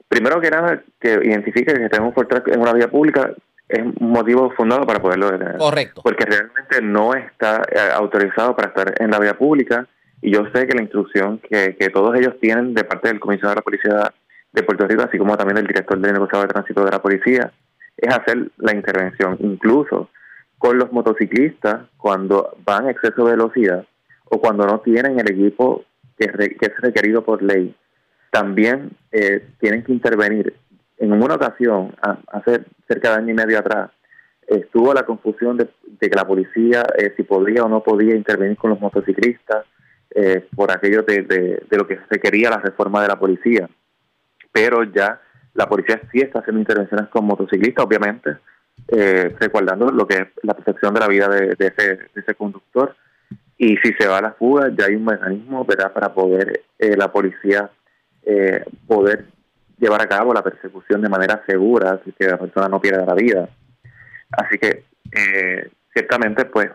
primero que nada, que identifique que tenemos por en una vía pública es un motivo fundado para poderlo detener. Correcto. Porque realmente no está eh, autorizado para estar en la vía pública y yo sé que la instrucción que, que todos ellos tienen de parte del comisionado de la policía de Puerto Rico, así como también del director del negociado de tránsito de la policía, es hacer la intervención. Incluso con los motociclistas, cuando van a exceso de velocidad o cuando no tienen el equipo que, es requerido por ley también eh, tienen que intervenir. En una ocasión, hace cerca de año y medio atrás, estuvo la confusión de, que la policía eh, si podía o no podía intervenir con los motociclistas eh, por aquello de, de, lo que se quería la reforma de la policía. Pero ya la policía sí está haciendo intervenciones con motociclistas, obviamente, eh, lo que es la protección de la vida de, ese, ese conductor. Y si se va a la fuga, ya hay un mecanismo ¿verdad? para poder eh, la policía eh, poder llevar a cabo la persecución de manera segura, así que la persona no pierda la vida. Así que eh, ciertamente, pues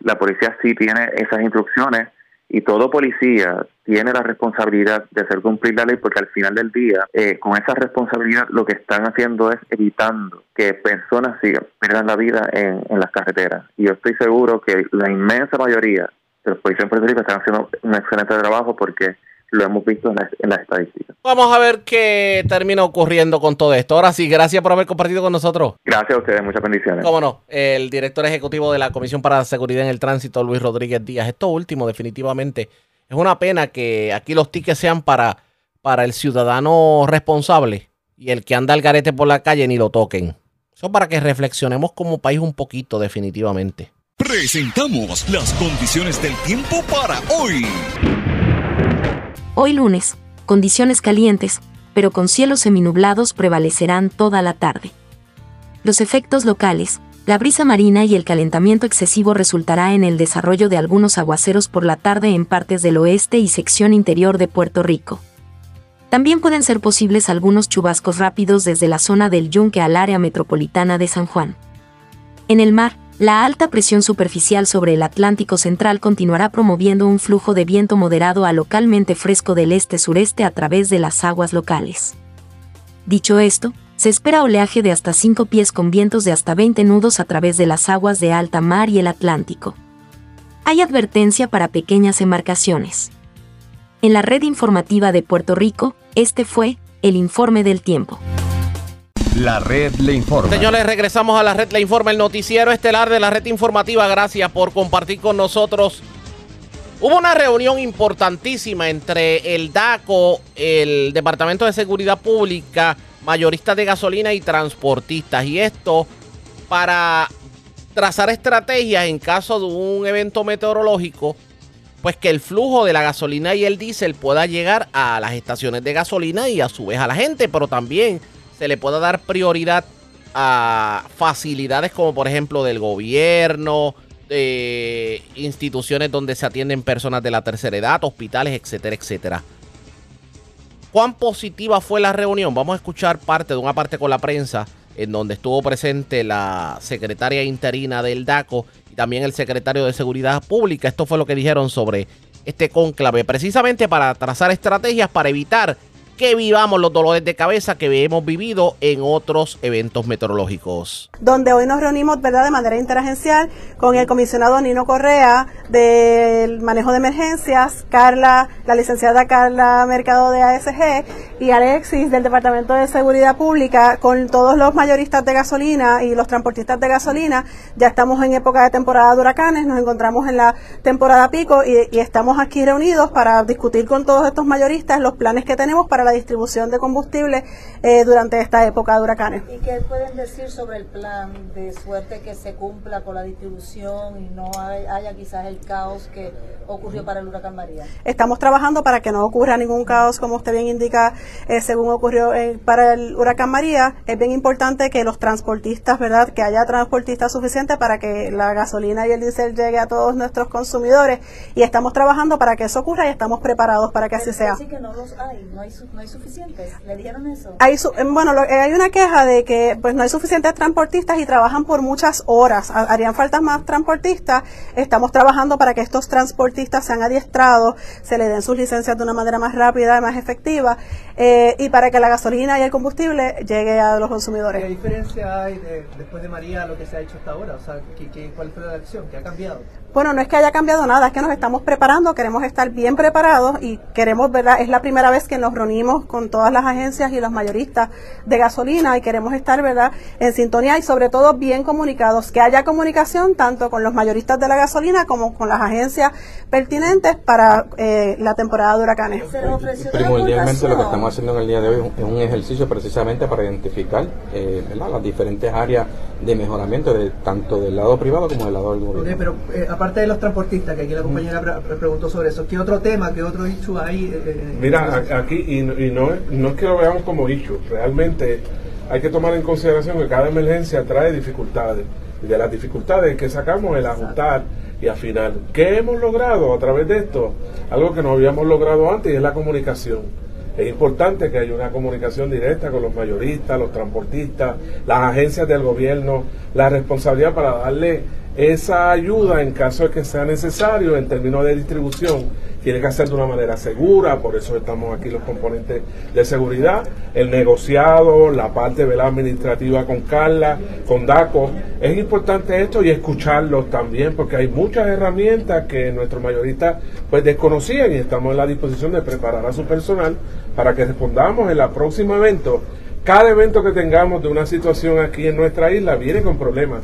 la policía sí tiene esas instrucciones y todo policía tiene la responsabilidad de hacer cumplir la ley porque al final del día, eh, con esa responsabilidad lo que están haciendo es evitando que personas sigan, pierdan la vida en, las carreteras. Y yo estoy seguro que la inmensa mayoría de los policías en Puerto Rico están haciendo un excelente trabajo porque lo hemos visto en, en las estadísticas. Vamos a ver qué termina ocurriendo con todo esto. Ahora sí, gracias por haber compartido con nosotros. Gracias a ustedes, muchas bendiciones. Cómo no, el director ejecutivo de la Comisión para la Seguridad en el Tránsito, Luis Rodríguez Díaz. Esto último, definitivamente, es una pena que aquí los tickets sean para, para el ciudadano responsable y el que anda al garete por la calle ni lo toquen. Eso para que reflexionemos como país un poquito, definitivamente. Presentamos las condiciones del tiempo para hoy. Hoy lunes, condiciones calientes, pero con cielos seminublados prevalecerán toda la tarde. Los efectos locales, la brisa marina y el calentamiento excesivo resultará en el desarrollo de algunos aguaceros por la tarde en partes del oeste y sección interior de Puerto Rico. También pueden ser posibles algunos chubascos rápidos desde la zona del Yunque al área metropolitana de San Juan. En el mar, la alta presión superficial sobre el Atlántico Central continuará promoviendo un flujo de viento moderado a localmente fresco del este-sureste a través de las aguas locales. Dicho esto, se espera oleaje de hasta 5 pies con vientos de hasta 20 nudos a través de las aguas de alta mar y el Atlántico. Hay advertencia para pequeñas embarcaciones. En la red informativa de Puerto Rico, este fue el informe del tiempo. La red le informa. Señores, regresamos a la red le informa, el noticiero estelar de la red informativa. Gracias por compartir con nosotros. Hubo una reunión importantísima entre el DACO, el Departamento de Seguridad Pública, mayoristas de gasolina y transportistas. Y esto para trazar estrategias en caso de un evento meteorológico, pues que el flujo de la gasolina y el diésel pueda llegar a las estaciones de gasolina y a su vez a la gente, pero también se le pueda dar prioridad a facilidades como por ejemplo del gobierno, de instituciones donde se atienden personas de la tercera edad, hospitales, etcétera, etcétera. ¿Cuán positiva fue la reunión? Vamos a escuchar parte de una parte con la prensa en donde estuvo presente la secretaria interina del DACO y también el secretario de Seguridad Pública. Esto fue lo que dijeron sobre este conclave, precisamente para trazar estrategias para evitar que vivamos los dolores de cabeza que hemos vivido en otros eventos meteorológicos. Donde hoy nos reunimos ¿verdad? de manera interagencial con el comisionado Nino Correa del manejo de emergencias, Carla, la licenciada Carla Mercado de ASG y Alexis del Departamento de Seguridad Pública, con todos los mayoristas de gasolina y los transportistas de gasolina. Ya estamos en época de temporada de huracanes, nos encontramos en la temporada pico y, y estamos aquí reunidos para discutir con todos estos mayoristas los planes que tenemos para la distribución de combustible eh, durante esta época de huracanes. ¿Y qué pueden decir sobre el plan de suerte que se cumpla con la distribución y no haya quizás el caos que ocurrió para el huracán María? Estamos trabajando para que no ocurra ningún caos, como usted bien indica, eh, según ocurrió eh, para el huracán María. Es bien importante que los transportistas, ¿verdad? Que haya transportistas suficientes para que la gasolina y el diésel llegue a todos nuestros consumidores. Y estamos trabajando para que eso ocurra y estamos preparados para que así sea. que no los hay, no hay no hay suficientes. ¿Le dijeron eso? Hay eh, bueno, eh, hay una queja de que pues no hay suficientes transportistas y trabajan por muchas horas. Harían falta más transportistas. Estamos trabajando para que estos transportistas sean adiestrados, se le den sus licencias de una manera más rápida y más efectiva eh, y para que la gasolina y el combustible llegue a los consumidores. ¿Qué diferencia hay después de María lo que se ha hecho hasta ahora? O sea, ¿qué, cuál fue la acción? ¿Qué ha cambiado? Bueno, no es que haya cambiado nada, es que nos estamos preparando, queremos estar bien preparados y queremos, ¿verdad? Es la primera vez que nos reunimos reunimos con todas las agencias y los mayoristas de gasolina y queremos estar, ¿verdad?, en sintonía y sobre todo bien comunicados, que haya comunicación tanto con los mayoristas de la gasolina como con las agencias pertinentes para eh, la temporada de huracanes. Primordialmente lo que estamos haciendo en el día de hoy es un ejercicio precisamente para identificar eh, las diferentes áreas de mejoramiento de tanto del lado privado como del lado del gobierno. pero eh, aparte de los transportistas, que aquí la compañera preguntó sobre eso, ¿qué otro tema, qué otro issue hay? Mira, aquí, y, no, no es que lo veamos como issue, realmente hay que tomar en consideración que cada emergencia trae dificultades. Y de las dificultades que sacamos el ajustar y afinar. ¿Qué hemos logrado a través de esto? Algo que no habíamos logrado antes y es la comunicación. Es importante que haya una comunicación directa con los mayoristas, los transportistas, las agencias del gobierno, la responsabilidad para darle esa ayuda en caso de que sea necesario en términos de distribución tiene que hacer de una manera segura, por eso estamos aquí los componentes de seguridad, el negociado, la parte de la administrativa con Carla, con DACO. Es importante esto y escucharlos también, porque hay muchas herramientas que nuestros mayoristas pues desconocían y estamos en la disposición de preparar a su personal para que respondamos en el próximo evento. Cada evento que tengamos de una situación aquí en nuestra isla viene con problemas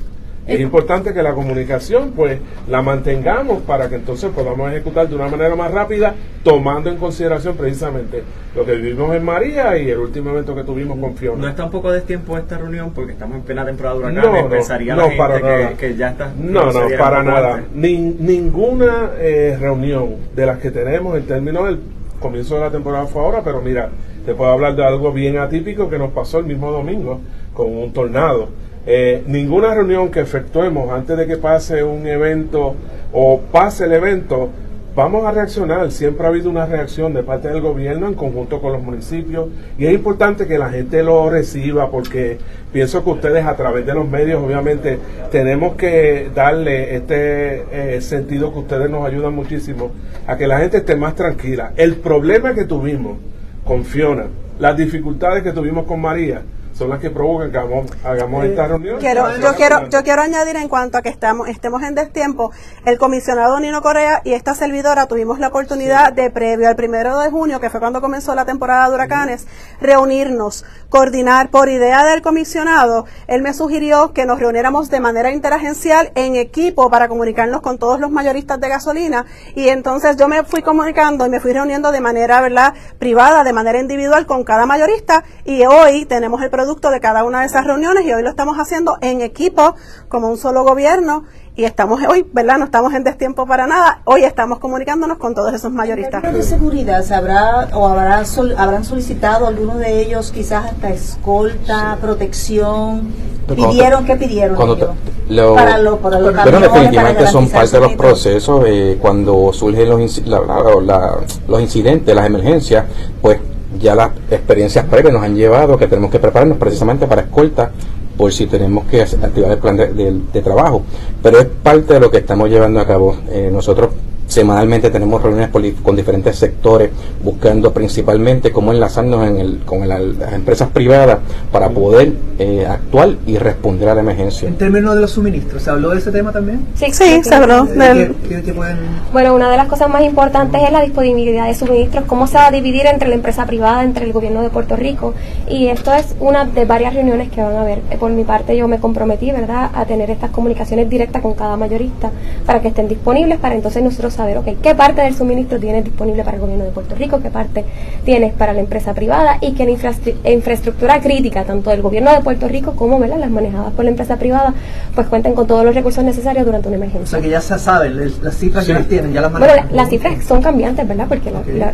es importante que la comunicación pues la mantengamos para que entonces podamos ejecutar de una manera más rápida, tomando en consideración precisamente lo que vivimos en María y el último evento que tuvimos con Fiona. ¿No está un poco de tiempo esta reunión porque estamos en plena temporada de huracanes? No, no, para nada. Que, ya está... No, no, para nada. ninguna eh, reunión de las que tenemos en términos del comienzo de la temporada fue ahora, pero mira, te puedo hablar de algo bien atípico que nos pasó el mismo domingo con un tornado eh, ninguna reunión que efectuemos antes de que pase un evento o pase el evento, vamos a reaccionar. Siempre ha habido una reacción de parte del gobierno en conjunto con los municipios y es importante que la gente lo reciba porque pienso que ustedes a través de los medios obviamente tenemos que darle este eh, sentido que ustedes nos ayudan muchísimo a que la gente esté más tranquila. El problema que tuvimos con Fiona, las dificultades que tuvimos con María, son las que provocan que hagamos, esta reunión. Quiero, yo quiero, yo quiero añadir en cuanto a que estamos, estemos en destiempo, el comisionado Nino Correa y esta servidora tuvimos la oportunidad de previo al primero de junio, que fue cuando comenzó la temporada de huracanes, reunirnos, coordinar por idea del comisionado. Él me sugirió que nos reuniéramos de manera interagencial en equipo para comunicarnos con todos los mayoristas de gasolina y entonces yo me fui comunicando y me fui reuniendo de manera, ¿verdad?, privada, de manera individual con cada mayorista y hoy tenemos el producto de cada una de esas reuniones y hoy lo estamos haciendo en equipo, como un solo gobierno, y estamos hoy, ¿verdad? No estamos en destiempo para nada. Hoy estamos comunicándonos con todos esos mayoristas. de seguridad se habrá o habrán, habrán solicitado algunos de ellos quizás hasta escolta, protección? ¿Pidieron qué pidieron? para, lo, para los bueno, definitivamente son parte de los procesos. Eh, cuando surgen los, los incidentes, las emergencias, pues ya las experiencias previas nos han llevado que tenemos que prepararnos precisamente para escolta por si tenemos que activar el plan de, trabajo. Pero es parte de lo que estamos llevando a cabo. Eh, nosotros Semanalmente tenemos reuniones con diferentes sectores buscando principalmente cómo enlazarnos en el, con las empresas privadas para poder eh, actuar y responder a la emergencia. En términos de los suministros, ¿se habló de ese tema también? Sí, sí, se habló. Bueno, una de las cosas más importantes es la disponibilidad de suministros, cómo se va a dividir entre la empresa privada, entre el gobierno de Puerto Rico. Y esto es una de varias reuniones que van a haber. Por mi parte yo me comprometí, ¿verdad?, a tener estas comunicaciones directas con cada mayorista para que estén disponibles, para entonces nosotros saber, ok, qué parte del suministro tienes disponible para el gobierno de Puerto Rico, qué parte tienes para la empresa privada y que la infraestructura crítica, tanto del gobierno de Puerto Rico como ¿verdad? las manejadas por la empresa privada, pues cuenten con todos los recursos necesarios durante una emergencia. O sea que ya se sabe, las cifras que tienen, ya las manejan. Bueno, las cifras son cambiantes, ¿verdad? Porque la,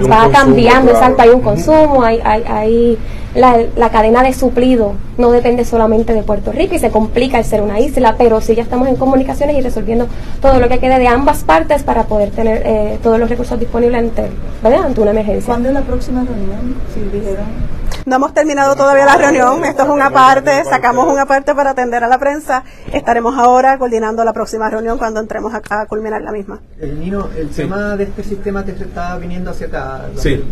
va cambiando, exacto, hay un consumo, hay, hay, hay la, la, cadena de suplido no depende solamente de Puerto Rico y se complica el ser una isla, pero sí ya estamos en comunicaciones y resolviendo todo lo que quede de ambas partes para poder tener eh, todos los recursos disponibles ante, ante una emergencia. ¿Cuándo es la próxima reunión? Si dijeron. No hemos terminado todavía la reunión, esto es una parte, sacamos una parte para atender a la prensa. Estaremos ahora coordinando la próxima reunión cuando entremos a, culminar la misma. El Nino, el tema de este sistema que se está viniendo hacia acá. Sí,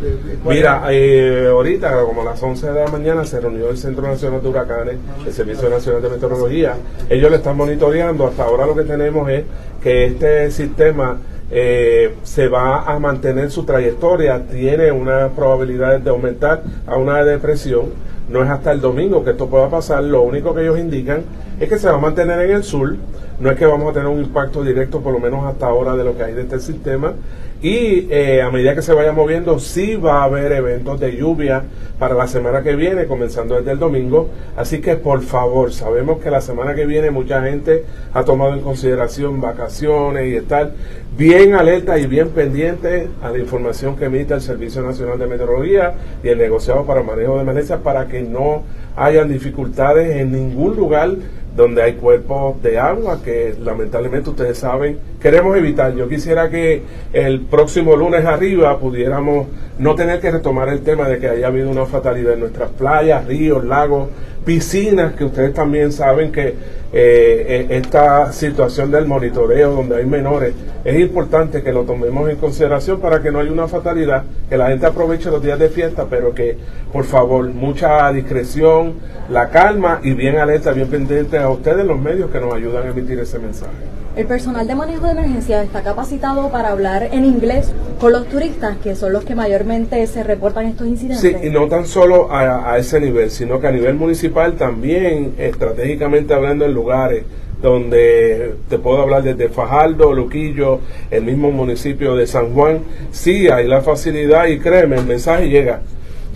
mira, eh, ahorita como a las 11 de la mañana se reunió el Centro Nacional de Huracanes, el Servicio Nacional de Meteorología. Ellos le están monitoreando, hasta ahora lo que tenemos es que este sistema eh, se va a mantener su trayectoria, tiene una probabilidad de aumentar a una depresión. No es hasta el domingo que esto pueda pasar, lo único que ellos indican es que se va a mantener en el sur, no es que vamos a tener un impacto directo por lo menos hasta ahora de lo que hay de este sistema, y eh, a medida que se vaya moviendo, sí va a haber eventos de lluvia para la semana que viene, comenzando desde el domingo. Así que por favor, sabemos que la semana que viene mucha gente ha tomado en consideración vacaciones y estar bien alerta y bien pendiente a la información que emite el Servicio Nacional de Meteorología y el negociado para manejo de emergencias para que no hayan dificultades en ningún lugar donde hay cuerpos de agua que lamentablemente ustedes saben queremos evitar. Yo quisiera que el próximo lunes arriba pudiéramos no tener que retomar el tema de que haya habido una fatalidad en nuestras playas, ríos, lagos, piscinas, que ustedes también saben que eh, eh, esta situación del monitoreo donde hay menores es importante que lo tomemos en consideración para que no haya una fatalidad, que la gente aproveche los días de fiesta, pero que por favor mucha discreción, la calma y bien alerta, bien pendiente a ustedes los medios que nos ayudan a emitir ese mensaje. El personal de manejo de emergencia está capacitado para hablar en inglés con los turistas, que son los que mayormente se reportan estos incidentes. Sí, y no tan solo a, ese nivel, sino que a nivel municipal también, estratégicamente hablando en lugares donde te puedo hablar desde Fajardo, Luquillo, el mismo municipio de San Juan, sí hay la facilidad y créeme, el mensaje llega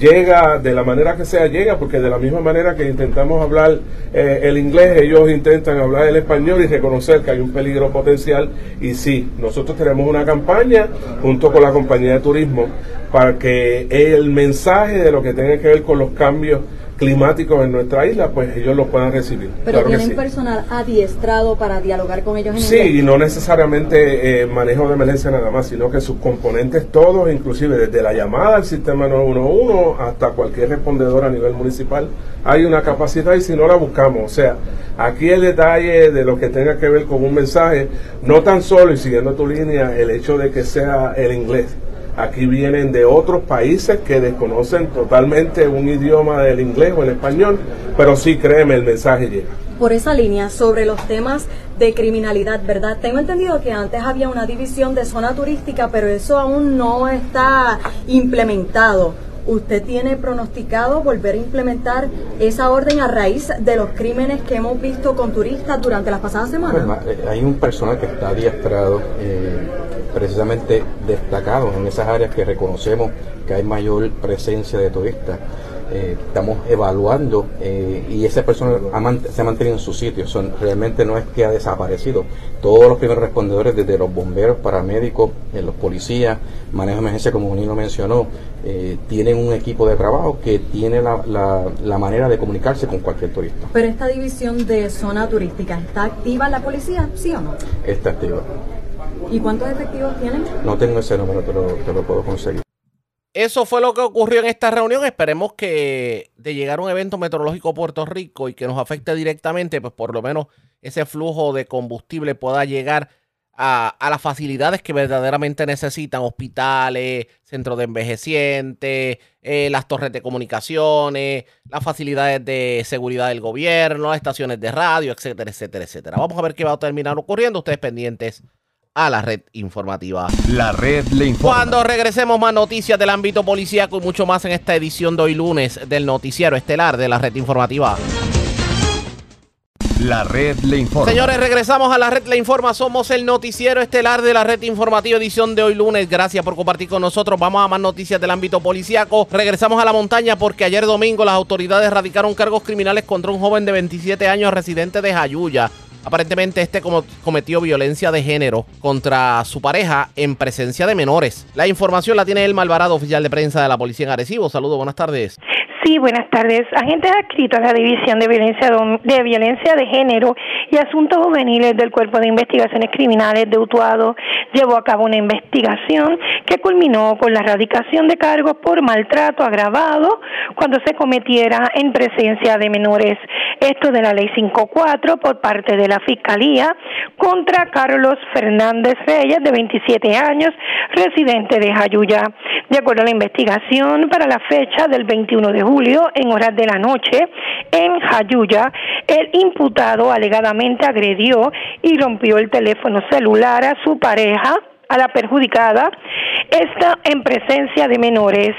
llega de la manera que sea, llega, porque de la misma manera que intentamos hablar eh, el inglés, ellos intentan hablar el español y reconocer que hay un peligro potencial. Y sí, nosotros tenemos una campaña junto con la compañía de turismo para que el mensaje de lo que tenga que ver con los cambios climáticos en nuestra isla, pues ellos lo puedan recibir. Pero tienen personal adiestrado para dialogar con ellos en Sí, y no necesariamente eh, manejo de emergencia nada más, sino que sus componentes todos, inclusive desde la llamada al sistema 911 hasta cualquier respondedor a nivel municipal, hay una capacidad y si no la buscamos. O sea, aquí el detalle de lo que tenga que ver con un mensaje, no tan solo, y siguiendo tu línea, el hecho de que sea el inglés Aquí vienen de otros países que desconocen totalmente un idioma del inglés o el español, pero sí créeme, el mensaje llega. Por esa línea, sobre los temas de criminalidad, ¿verdad? Tengo entendido que antes había una división de zona turística, pero eso aún no está implementado. ¿Usted tiene pronosticado volver a implementar esa orden a raíz de los crímenes que hemos visto con turistas durante las pasadas semanas? Pues, eh, hay un personal que está adiestrado. Eh, precisamente destacados en esas áreas que reconocemos que hay mayor presencia de turistas. Eh, estamos evaluando eh, y esa persona se ha mantenido en su sitio. Son, realmente no es que ha desaparecido. Todos los primeros respondedores, desde los bomberos, paramédicos, eh, los policías, manejo de emergencia, como Nino mencionó, tienen un equipo de trabajo que tiene la, la, la, manera de comunicarse con cualquier turista. Pero esta división de zona turística, ¿está activa la policía, sí o no? Está activa. ¿Y cuántos efectivos tienen? No tengo ese número, pero te lo puedo conseguir. Eso fue lo que ocurrió en esta reunión. Esperemos que de llegar a un evento meteorológico a Puerto Rico y que nos afecte directamente, pues por lo menos ese flujo de combustible pueda llegar a, las facilidades que verdaderamente necesitan, hospitales, centros de envejecientes, eh, las torres de comunicaciones, las facilidades de seguridad del gobierno, las estaciones de radio, etcétera, etcétera, etcétera. Vamos a ver qué va a terminar ocurriendo. Ustedes pendientes a la red informativa. La red le informa. Cuando regresemos más noticias del ámbito policíaco y mucho más en esta edición de hoy lunes del noticiero estelar de la red informativa. La red le informa. Señores, regresamos a la red le informa. Somos el noticiero estelar de la red informativa edición de hoy lunes. Gracias por compartir con nosotros. Vamos a más noticias del ámbito policíaco. Regresamos a la montaña porque ayer domingo las autoridades radicaron cargos criminales contra un joven de 27 años residente de Jayuya. Aparentemente este cometió violencia de género contra su pareja en presencia de menores. La información la tiene el Malvarado, oficial de prensa de la policía en Arecibo. Saludos, buenas tardes. Sí, buenas tardes. Agentes adscritos a la División de Violencia de, Violencia de Género y Asuntos Juveniles del Cuerpo de Investigaciones Criminales de Utuado llevó a cabo una investigación que culminó con la erradicación de cargos por maltrato agravado cuando se cometiera en presencia de menores. Esto de la Ley 54 por parte de la Fiscalía contra Carlos Fernández Reyes, de 27 años, residente de Jayuya. De acuerdo a la investigación, para la fecha del 21 de en horas de la noche, en Jayuya, el imputado alegadamente agredió y rompió el teléfono celular a su pareja a la perjudicada, esta en presencia de menores.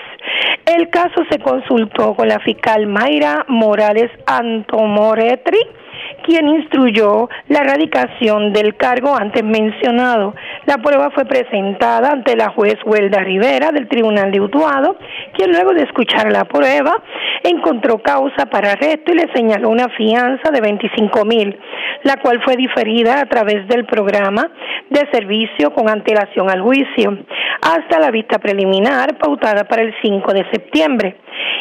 El caso se consultó con la fiscal Mayra Morales Antomoretri quien instruyó la erradicación del cargo antes mencionado. La prueba fue presentada ante la juez Huelda Rivera del Tribunal de Utuado, quien luego de escuchar la prueba encontró causa para arresto y le señaló una fianza de 25 mil, la cual fue diferida a través del programa de servicio con antelación al juicio, hasta la vista preliminar pautada para el 5 de septiembre.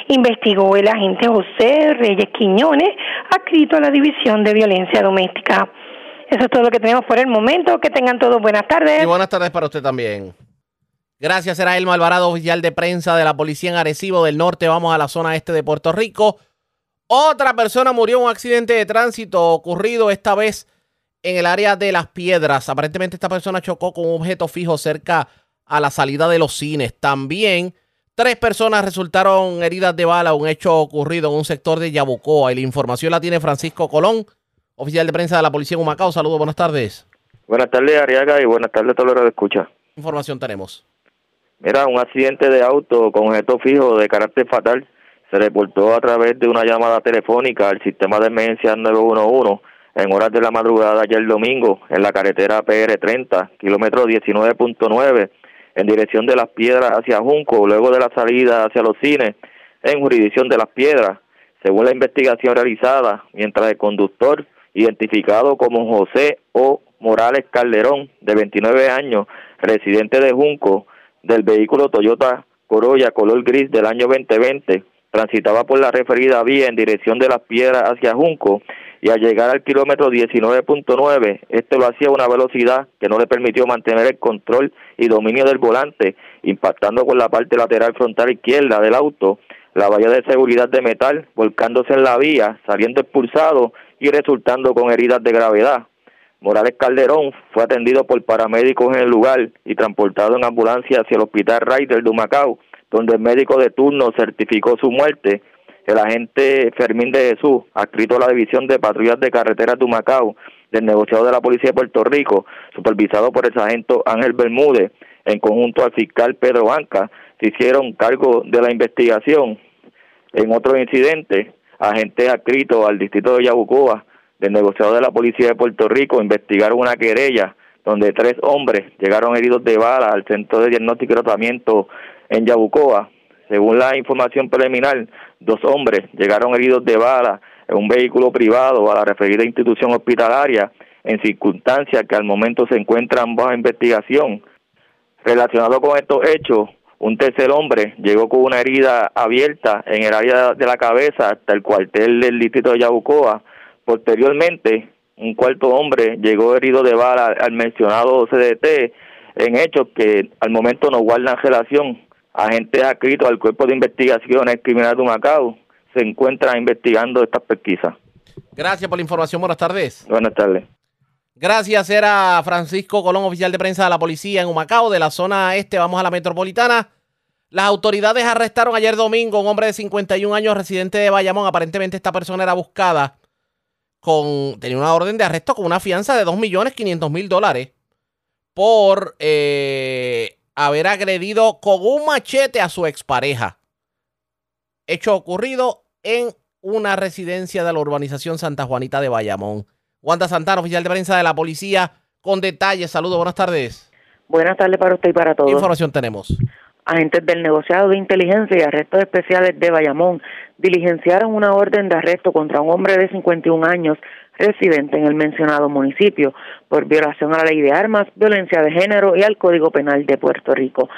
Investigó el agente José Reyes Quiñones, adscrito a la División de Violencia Doméstica. Eso es todo lo que tenemos por el momento. Que tengan todos buenas tardes. Y buenas tardes para usted también. Gracias, era Elmo Alvarado, oficial de prensa de la policía en Arecibo del Norte. Vamos a la zona este de Puerto Rico. Otra persona murió en un accidente de tránsito ocurrido esta vez en el área de las piedras. Aparentemente esta persona chocó con un objeto fijo cerca a la salida de los cines. También tres personas resultaron heridas de bala, un hecho ocurrido en un sector de Yabucoa. Y la información la tiene Francisco Colón, oficial de prensa de la policía en Humacao. Saludos, buenas tardes. Buenas tardes, Ariaga, y buenas tardes a todos los que escucha. Información tenemos. Mira, un accidente de auto con objeto fijo de carácter fatal se reportó a través de una llamada telefónica al sistema de emergencia 911 en horas de la madrugada ayer domingo en la carretera PR30, kilómetro 19.9, en dirección de las piedras hacia Junco, luego de la salida hacia los cines en jurisdicción de las piedras. Según la investigación realizada, mientras el conductor, identificado como José O. Morales Calderón, de 29 años, residente de Junco, del vehículo Toyota Corolla color gris del año 2020, transitaba por la referida vía en dirección de las piedras hacia Junco y al llegar al kilómetro 19.9, este lo hacía a una velocidad que no le permitió mantener el control y dominio del volante, impactando con la parte lateral frontal izquierda del auto, la valla de seguridad de metal, volcándose en la vía, saliendo expulsado y resultando con heridas de gravedad. Morales Calderón fue atendido por paramédicos en el lugar y transportado en ambulancia hacia el hospital Ryder de Humacao, donde el médico de turno certificó su muerte. El agente Fermín de Jesús, adscrito a la División de Patrullas de Carreteras de Humacao, del negociado de la Policía de Puerto Rico, supervisado por el sargento Ángel Bermúdez, en conjunto al fiscal Pedro Banca, se hicieron cargo de la investigación. En otro incidente, agentes adscritos al distrito de Yabucoa, del negociado de la Policía de Puerto Rico investigaron una querella donde tres hombres llegaron heridos de bala al Centro de Diagnóstico y Tratamiento en Yabucoa. Según la información preliminar, dos hombres llegaron heridos de bala en un vehículo privado a la referida institución hospitalaria en circunstancias que al momento se encuentran bajo investigación. Relacionado con estos hechos, un tercer hombre llegó con una herida abierta en el área de la cabeza hasta el cuartel del distrito de Yabucoa Posteriormente, un cuarto hombre llegó herido de bala al mencionado CDT en hechos que al momento no guardan relación. Agentes adscritos al Cuerpo de Investigaciones Criminales de Macao se encuentran investigando estas pesquisas. Gracias por la información. Buenas tardes. Buenas tardes. Gracias. Era Francisco Colón, oficial de prensa de la policía en Humacao, de la zona este. Vamos a la metropolitana. Las autoridades arrestaron ayer domingo a un hombre de 51 años residente de Bayamón. Aparentemente esta persona era buscada con, tenía una orden de arresto con una fianza de 2.500.000 dólares por eh, haber agredido con un machete a su expareja. Hecho ocurrido en una residencia de la urbanización Santa Juanita de Bayamón. Wanda Santana, oficial de prensa de la policía, con detalles. Saludos, buenas tardes. Buenas tardes para usted y para todos. ¿Qué información tenemos? Agentes del negociado de inteligencia y arrestos especiales de Bayamón diligenciaron una orden de arresto contra un hombre de 51 años residente en el mencionado municipio por violación a la ley de armas, violencia de género y al Código Penal de Puerto Rico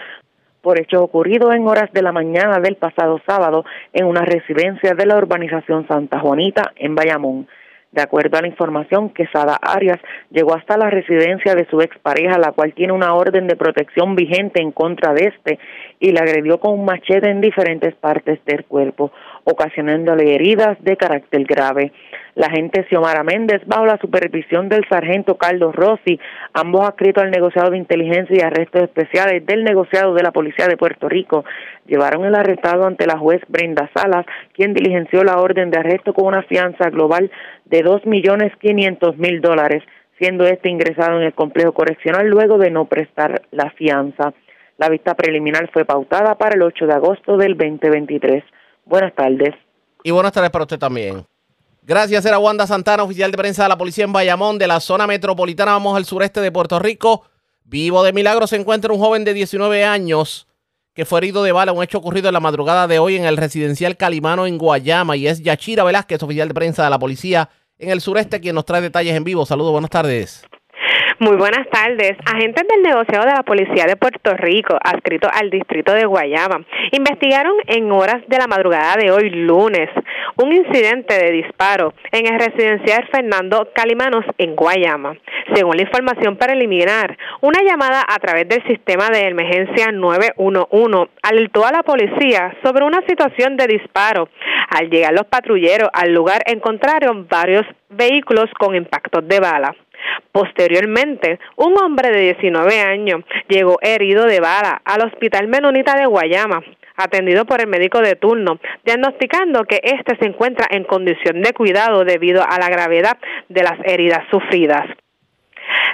por hechos ocurridos en horas de la mañana del pasado sábado en una residencia de la urbanización Santa Juanita en Bayamón. De acuerdo a la información, Quesada Arias llegó hasta la residencia de su expareja, la cual tiene una orden de protección vigente en contra de este, y le agredió con un machete en diferentes partes del cuerpo, ocasionándole heridas de carácter grave. La agente Xiomara Méndez, bajo la supervisión del sargento Carlos Rossi, ambos adscritos al negociado de inteligencia y arrestos especiales del negociado de la Policía de Puerto Rico, llevaron el arrestado ante la juez Brenda Salas, quien diligenció la orden de arresto con una fianza global de dos millones quinientos mil dólares siendo este ingresado en el complejo correccional luego de no prestar la fianza. La vista preliminar fue pautada para el 8 de agosto del 2023. Buenas tardes. Y buenas tardes para usted también. Gracias, era Wanda Santana, oficial de prensa de la policía en Bayamón, de la zona metropolitana. Vamos al sureste de Puerto Rico. Vivo de milagro se encuentra un joven de 19 años que fue herido de bala, un hecho ocurrido en la madrugada de hoy en el residencial Calimano en Guayama. Y es Yachira Velázquez, oficial de prensa de la policía en el sureste, quien nos trae detalles en vivo. Saludos, buenas tardes. Muy buenas tardes. Agentes del negociado de la Policía de Puerto Rico, adscrito al distrito de Guayama, investigaron en horas de la madrugada de hoy lunes un incidente de disparo en el residencial Fernando Calimanos en Guayama. Según la información preliminar, una llamada a través del sistema de emergencia 911 alertó a la policía sobre una situación de disparo. Al llegar los patrulleros al lugar encontraron varios vehículos con impactos de bala. Posteriormente, un hombre de 19 años llegó herido de bala al Hospital Menonita de Guayama, atendido por el médico de turno, diagnosticando que éste se encuentra en condición de cuidado debido a la gravedad de las heridas sufridas.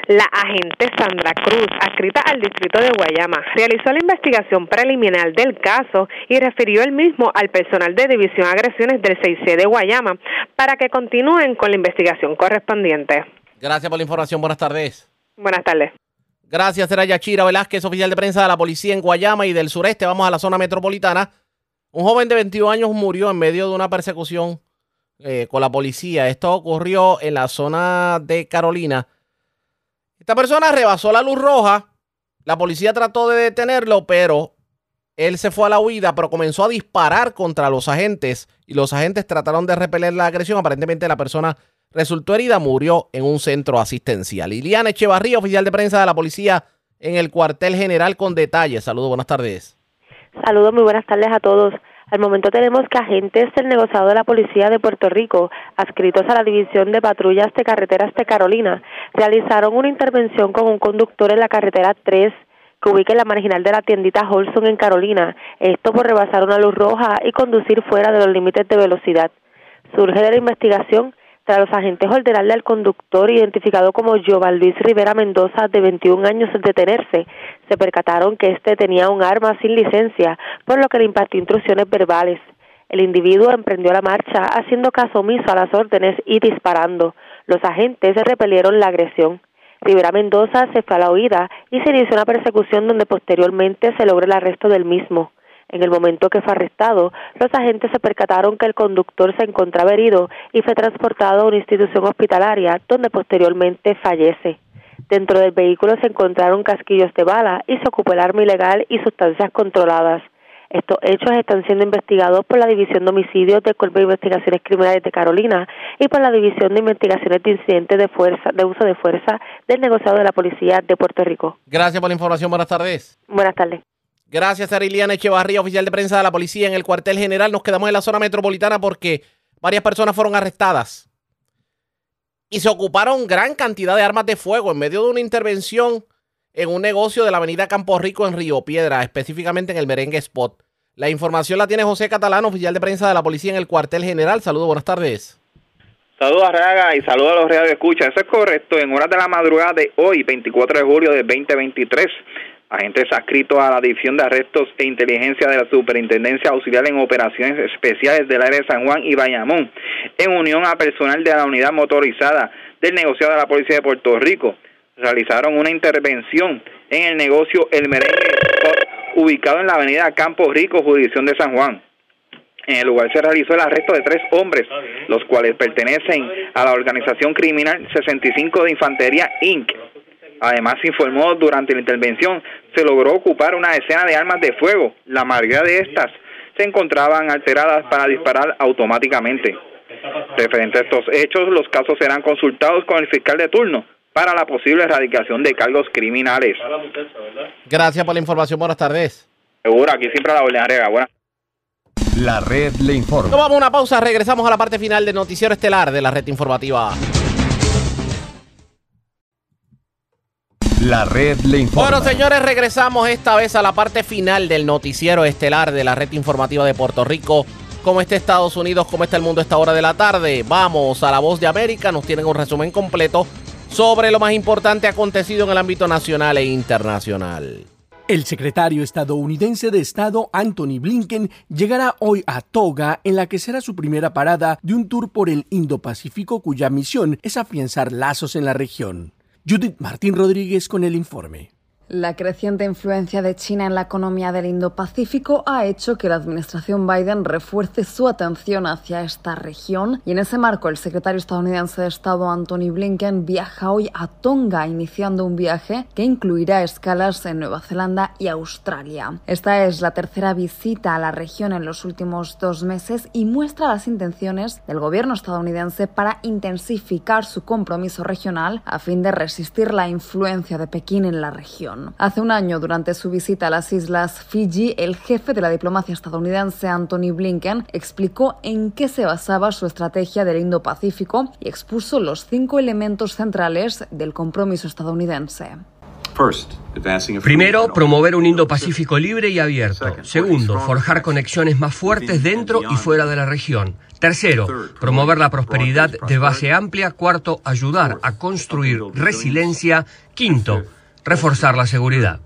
La agente Sandra Cruz, adscrita al distrito de Guayama, realizó la investigación preliminar del caso y refirió el mismo al personal de División Agresiones del 6C de Guayama para que continúen con la investigación correspondiente. Gracias por la información. Buenas tardes. Buenas tardes. Gracias, era Yachira Velázquez, oficial de prensa de la policía en Guayama y del sureste. Vamos a la zona metropolitana. Un joven de 21 años murió en medio de una persecución eh, con la policía. Esto ocurrió en la zona de Carolina. Esta persona rebasó la luz roja. La policía trató de detenerlo, pero él se fue a la huida, pero comenzó a disparar contra los agentes y los agentes trataron de repeler la agresión. Aparentemente la persona resultó herida, murió en un centro asistencial. Liliana Echevarría, oficial de prensa de la policía en el cuartel general con detalles. Saludos, buenas tardes. Saludos, muy buenas tardes a todos. Al momento tenemos que agentes del negociado de la Policía de Puerto Rico, adscritos a la División de Patrullas de Carreteras de Carolina, realizaron una intervención con un conductor en la carretera 3 que ubica en la marginal de la tiendita Holson en Carolina, esto por rebasar una luz roja y conducir fuera de los límites de velocidad. Surge de la investigación tras los agentes ordenarle al conductor identificado como Jovan Luis Rivera Mendoza de 21 años detenerse, se percataron que éste tenía un arma sin licencia, por lo que le impartió instrucciones verbales. El individuo emprendió la marcha haciendo caso omiso a las órdenes y disparando. Los agentes repelieron la agresión. Rivera Mendoza se fue a la huida y se inició una persecución donde posteriormente se logró el arresto del mismo. En el momento que fue arrestado, los agentes se percataron que el conductor se encontraba herido y fue transportado a una institución hospitalaria donde posteriormente fallece. Dentro del vehículo se encontraron casquillos de bala y se ocupó el arma ilegal y sustancias controladas. Estos hechos están siendo investigados por la División de Homicidios del Cuerpo de Investigaciones Criminales de Carolina y por la División de Investigaciones de Incidentes de Fuerza, de Uso de Fuerza del negociado de la Policía de Puerto Rico. Gracias por la información. Buenas tardes. Buenas tardes. Gracias a Ariliana Echevarría, oficial de prensa de la policía en el cuartel general. Nos quedamos en la zona metropolitana porque varias personas fueron arrestadas y se ocuparon gran cantidad de armas de fuego en medio de una intervención en un negocio de la avenida Campo Rico en Río Piedra, específicamente en el Merengue Spot. La información la tiene José Catalán, oficial de prensa de la policía en el cuartel general. Saludos, buenas tardes. Saludos a Raga y saludos a los reales escucha. Eso es correcto. En horas de la madrugada de hoy, 24 de julio de 2023, agentes adscritos a la División de Arrestos e Inteligencia de la Superintendencia Auxiliar en Operaciones Especiales del área de San Juan y Bayamón, en unión a personal de la unidad motorizada del negociado de la Policía de Puerto Rico, realizaron una intervención en el negocio El Merengue ubicado en la avenida Campo Rico, jurisdicción de San Juan. En el lugar se realizó el arresto de tres hombres, los cuales pertenecen a la organización criminal 65 de Infantería Inc., Además, se informó durante la intervención, se logró ocupar una decena de armas de fuego. La mayoría de estas se encontraban alteradas para disparar automáticamente. Referente a estos hechos, los casos serán consultados con el fiscal de turno para la posible erradicación de cargos criminales. Gracias por la información. Buenas tardes. Seguro, aquí siempre a la orden arriba. Buenas La red le informa. Tomamos una pausa, regresamos a la parte final del noticiero estelar de la red informativa. La red le informa. Bueno, señores, regresamos esta vez a la parte final del noticiero estelar de la red informativa de Puerto Rico. ¿Cómo está Estados Unidos? ¿Cómo está el mundo a esta hora de la tarde? Vamos a la voz de América. Nos tienen un resumen completo sobre lo más importante acontecido en el ámbito nacional e internacional. El secretario estadounidense de Estado Anthony Blinken llegará hoy a Toga, en la que será su primera parada de un tour por el Indo-Pacífico cuya misión es afianzar lazos en la región. Judith Martín Rodríguez con el informe. La creciente influencia de China en la economía del Indo-Pacífico ha hecho que la administración Biden refuerce su atención hacia esta región y en ese marco el secretario estadounidense de Estado Anthony Blinken viaja hoy a Tonga iniciando un viaje que incluirá escalas en Nueva Zelanda y Australia. Esta es la tercera visita a la región en los últimos dos meses y muestra las intenciones del gobierno estadounidense para intensificar su compromiso regional a fin de resistir la influencia de Pekín en la región. Hace un año, durante su visita a las islas Fiji, el jefe de la diplomacia estadounidense, Anthony Blinken, explicó en qué se basaba su estrategia del Indo-Pacífico y expuso los cinco elementos centrales del compromiso estadounidense. Primero, promover un Indo-Pacífico libre y abierto. Segundo, forjar conexiones más fuertes dentro y fuera de la región. Tercero, promover la prosperidad de base amplia. Cuarto, ayudar a construir resiliencia. Quinto, reforzar la seguridad.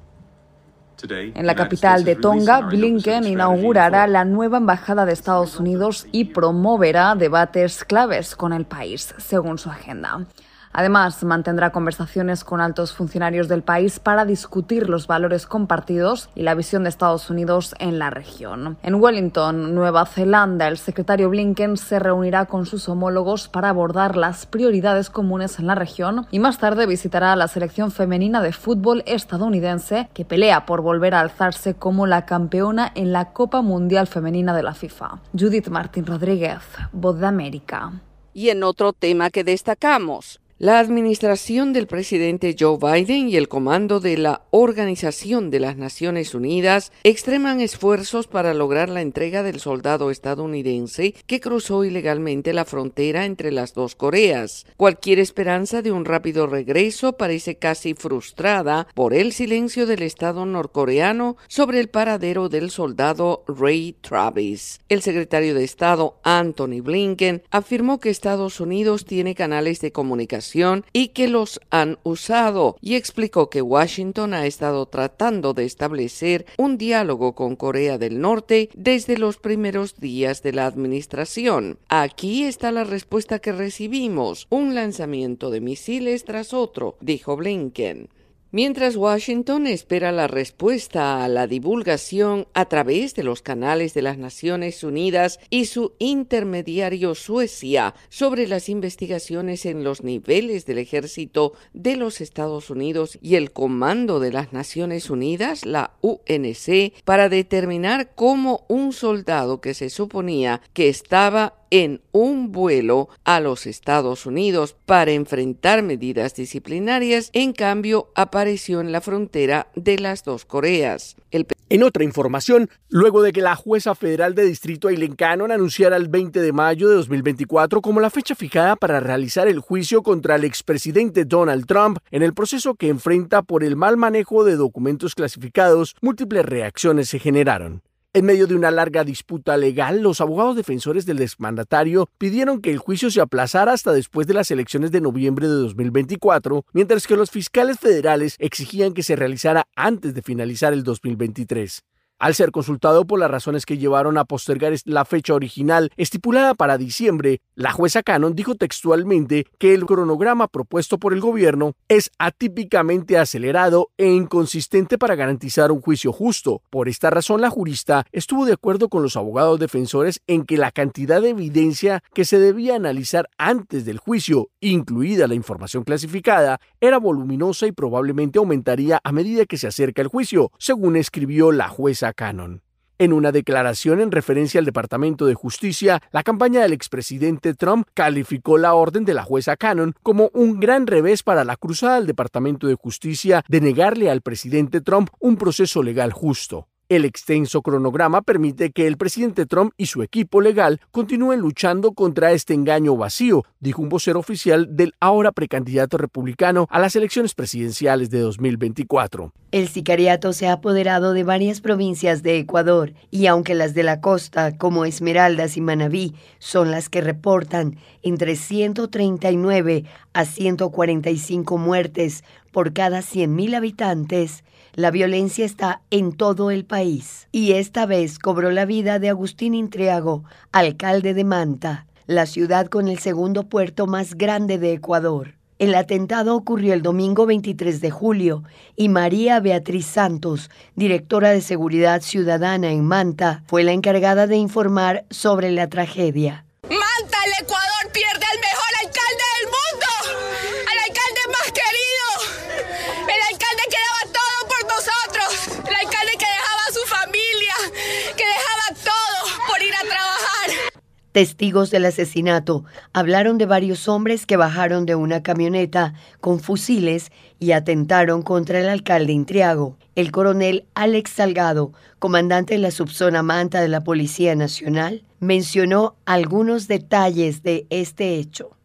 En la capital de Tonga, Blinken inaugurará la nueva embajada de Estados Unidos y promoverá debates claves con el país, según su agenda. Además, mantendrá conversaciones con altos funcionarios del país para discutir los valores compartidos y la visión de Estados Unidos en la región. En Wellington, Nueva Zelanda, el secretario Blinken se reunirá con sus homólogos para abordar las prioridades comunes en la región y más tarde visitará a la selección femenina de fútbol estadounidense que pelea por volver a alzarse como la campeona en la Copa Mundial Femenina de la FIFA. Judith Martín Rodríguez, Voz de América. Y en otro tema que destacamos, la administración del presidente Joe Biden y el comando de la Organización de las Naciones Unidas extreman esfuerzos para lograr la entrega del soldado estadounidense que cruzó ilegalmente la frontera entre las dos Coreas. Cualquier esperanza de un rápido regreso parece casi frustrada por el silencio del Estado norcoreano sobre el paradero del soldado Ray Travis. El secretario de Estado Anthony Blinken afirmó que Estados Unidos tiene canales de comunicación y que los han usado y explicó que Washington ha estado tratando de establecer un diálogo con Corea del Norte desde los primeros días de la administración. Aquí está la respuesta que recibimos, un lanzamiento de misiles tras otro, dijo Blinken. Mientras Washington espera la respuesta a la divulgación a través de los canales de las Naciones Unidas y su intermediario Suecia sobre las investigaciones en los niveles del ejército de los Estados Unidos y el Comando de las Naciones Unidas, la UNC, para determinar cómo un soldado que se suponía que estaba en un vuelo a los Estados Unidos para enfrentar medidas disciplinarias, en cambio apareció en la frontera de las dos Coreas. En otra información, luego de que la jueza federal de Distrito Aileen Cannon anunciara el 20 de mayo de 2024 como la fecha fijada para realizar el juicio contra el expresidente Donald Trump en el proceso que enfrenta por el mal manejo de documentos clasificados, múltiples reacciones se generaron. En medio de una larga disputa legal, los abogados defensores del exmandatario pidieron que el juicio se aplazara hasta después de las elecciones de noviembre de 2024, mientras que los fiscales federales exigían que se realizara antes de finalizar el 2023. Al ser consultado por las razones que llevaron a postergar la fecha original estipulada para diciembre, la jueza Cannon dijo textualmente que el cronograma propuesto por el gobierno es atípicamente acelerado e inconsistente para garantizar un juicio justo. Por esta razón, la jurista estuvo de acuerdo con los abogados defensores en que la cantidad de evidencia que se debía analizar antes del juicio, incluida la información clasificada, era voluminosa y probablemente aumentaría a medida que se acerca el juicio, según escribió la jueza Cannon. En una declaración en referencia al Departamento de Justicia, la campaña del expresidente Trump calificó la orden de la jueza Cannon como un gran revés para la cruzada del Departamento de Justicia de negarle al presidente Trump un proceso legal justo. El extenso cronograma permite que el presidente Trump y su equipo legal continúen luchando contra este engaño vacío, dijo un vocero oficial del ahora precandidato republicano a las elecciones presidenciales de 2024. El sicariato se ha apoderado de varias provincias de Ecuador y aunque las de la costa, como Esmeraldas y Manabí, son las que reportan entre 139 a 145 muertes por cada 100.000 habitantes, la violencia está en todo el país y esta vez cobró la vida de Agustín Intriago, alcalde de Manta, la ciudad con el segundo puerto más grande de Ecuador. El atentado ocurrió el domingo 23 de julio y María Beatriz Santos, directora de Seguridad Ciudadana en Manta, fue la encargada de informar sobre la tragedia. Manta, el Ecuador pierde al mejor alcalde del mundo, al alcalde más querido, el alcalde que daba todo por nosotros, el alcalde que dejaba a su familia, que dejaba todo por ir a trabajar. Testigos del asesinato hablaron de varios hombres que bajaron de una camioneta con fusiles y atentaron contra el alcalde Intriago. El coronel Alex Salgado, comandante de la subzona Manta de la Policía Nacional, mencionó algunos detalles de este hecho.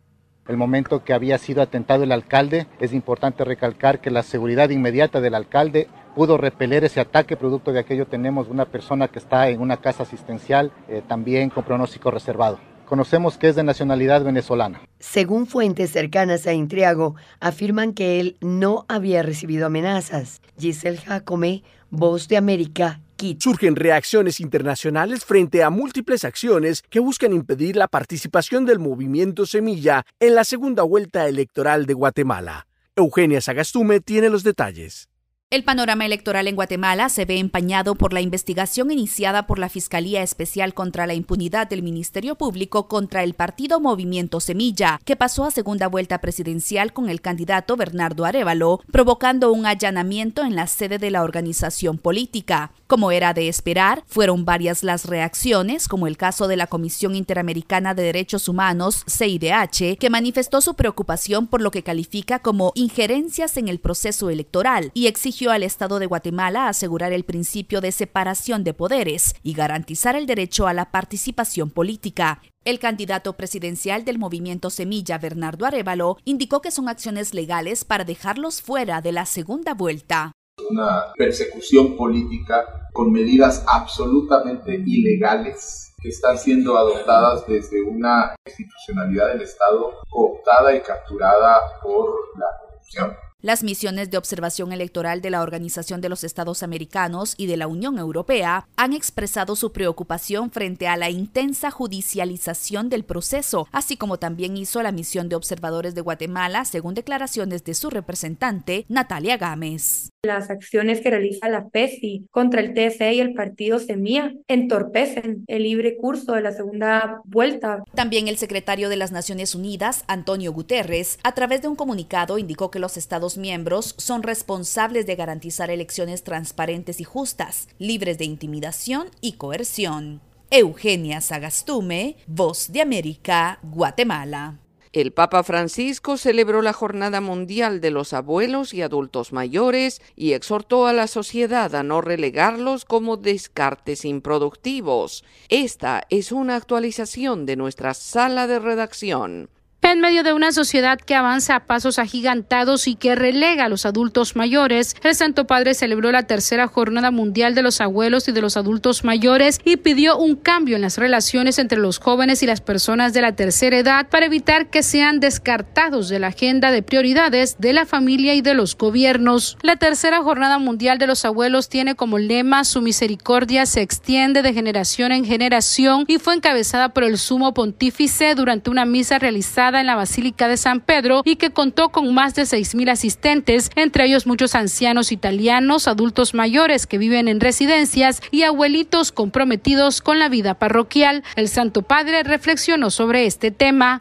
El momento que había sido atentado el alcalde, es importante recalcar que la seguridad inmediata del alcalde pudo repeler ese ataque. Producto de aquello tenemos una persona que está en una casa asistencial eh, también con pronóstico reservado. Conocemos que es de nacionalidad venezolana. Según fuentes cercanas a Intriago, afirman que él no había recibido amenazas. Giselle Jacome, Voz de América, Surgen reacciones internacionales frente a múltiples acciones que buscan impedir la participación del movimiento Semilla en la segunda vuelta electoral de Guatemala. Eugenia Sagastume tiene los detalles. El panorama electoral en Guatemala se ve empañado por la investigación iniciada por la Fiscalía Especial contra la Impunidad del Ministerio Público contra el partido Movimiento Semilla, que pasó a segunda vuelta presidencial con el candidato Bernardo Arevalo, provocando un allanamiento en la sede de la organización política. Como era de esperar, fueron varias las reacciones, como el caso de la Comisión Interamericana de Derechos Humanos, CIDH, que manifestó su preocupación por lo que califica como injerencias en el proceso electoral y exigió al Estado de Guatemala asegurar el principio de separación de poderes y garantizar el derecho a la participación política. El candidato presidencial del movimiento Semilla, Bernardo Arevalo, indicó que son acciones legales para dejarlos fuera de la segunda vuelta. Una persecución política con medidas absolutamente ilegales que están siendo adoptadas desde una institucionalidad del Estado cooptada y capturada por la corrupción. Las misiones de observación electoral de la Organización de los Estados Americanos y de la Unión Europea han expresado su preocupación frente a la intensa judicialización del proceso, así como también hizo la misión de observadores de Guatemala, según declaraciones de su representante, Natalia Gámez. Las acciones que realiza la PESI contra el TSE y el partido Semilla entorpecen el libre curso de la segunda vuelta. También el secretario de las Naciones Unidas, Antonio Guterres, a través de un comunicado indicó que los Estados miembros son responsables de garantizar elecciones transparentes y justas, libres de intimidación y coerción. Eugenia Sagastume, Voz de América, Guatemala. El Papa Francisco celebró la Jornada Mundial de los Abuelos y Adultos Mayores y exhortó a la sociedad a no relegarlos como descartes improductivos. Esta es una actualización de nuestra sala de redacción. En medio de una sociedad que avanza a pasos agigantados y que relega a los adultos mayores, el Santo Padre celebró la tercera Jornada Mundial de los Abuelos y de los Adultos Mayores y pidió un cambio en las relaciones entre los jóvenes y las personas de la tercera edad para evitar que sean descartados de la agenda de prioridades de la familia y de los gobiernos. La tercera Jornada Mundial de los Abuelos tiene como lema Su misericordia se extiende de generación en generación y fue encabezada por el sumo pontífice durante una misa realizada en la Basílica de San Pedro y que contó con más de seis mil asistentes, entre ellos muchos ancianos italianos, adultos mayores que viven en residencias y abuelitos comprometidos con la vida parroquial. El Santo Padre reflexionó sobre este tema.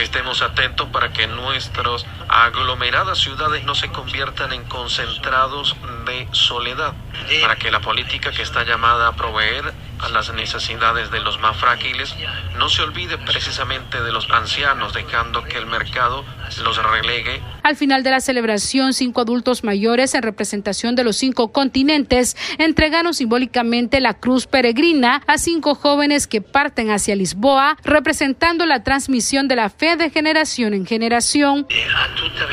Estemos atentos para que nuestras aglomeradas ciudades no se conviertan en concentrados de soledad, para que la política que está llamada a proveer a las necesidades de los más frágiles, no se olvide precisamente de los ancianos, dejando que el mercado los relegue. Al final de la celebración, cinco adultos mayores en representación de los cinco continentes entregaron simbólicamente la cruz peregrina a cinco jóvenes que parten hacia Lisboa, representando la transmisión de la fe de generación en generación.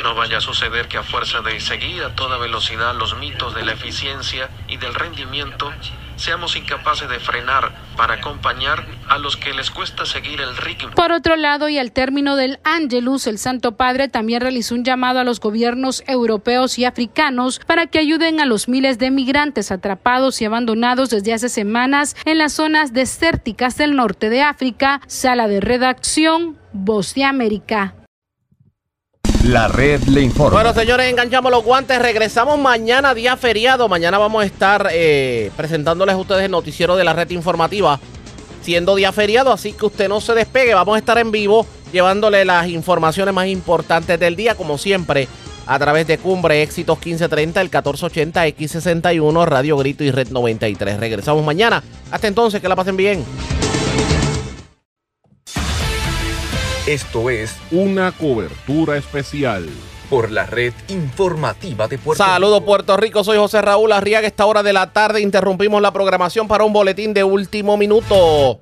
No vaya a suceder que a fuerza de seguir a toda velocidad los mitos de la eficiencia y del rendimiento, seamos incapaces de frenar para acompañar a los que les cuesta seguir el ritmo. Por otro lado, y al término del Angelus, el Santo Padre también realizó un llamado a los gobiernos europeos y africanos para que ayuden a los miles de migrantes atrapados y abandonados desde hace semanas en las zonas desérticas del norte de África. Sala de redacción, Voz de América. La red le informa. Bueno, señores, enganchamos los guantes. Regresamos mañana, día feriado. Mañana vamos a estar eh, presentándoles a ustedes el noticiero de la red informativa, siendo día feriado. Así que usted no se despegue. Vamos a estar en vivo llevándole las informaciones más importantes del día, como siempre, a través de Cumbre Éxitos 1530, el 1480, X61, Radio Grito y Red 93. Regresamos mañana. Hasta entonces, que la pasen bien. Esto es una cobertura especial por la red informativa de Puerto Saludos Puerto Rico, soy José Raúl Arriaga. Esta hora de la tarde interrumpimos la programación para un boletín de último minuto.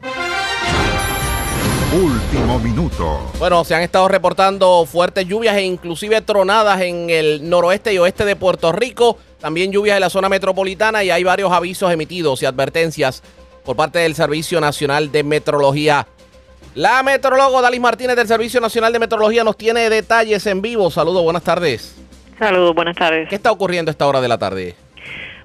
Último minuto. Bueno, se han estado reportando fuertes lluvias e inclusive tronadas en el noroeste y oeste de Puerto Rico. También lluvias en la zona metropolitana y hay varios avisos emitidos y advertencias por parte del Servicio Nacional de Metrología. La metrólogo Dalis Martínez del Servicio Nacional de Metrología nos tiene detalles en vivo. Saludos, buenas tardes. Saludos, buenas tardes. ¿Qué está ocurriendo a esta hora de la tarde?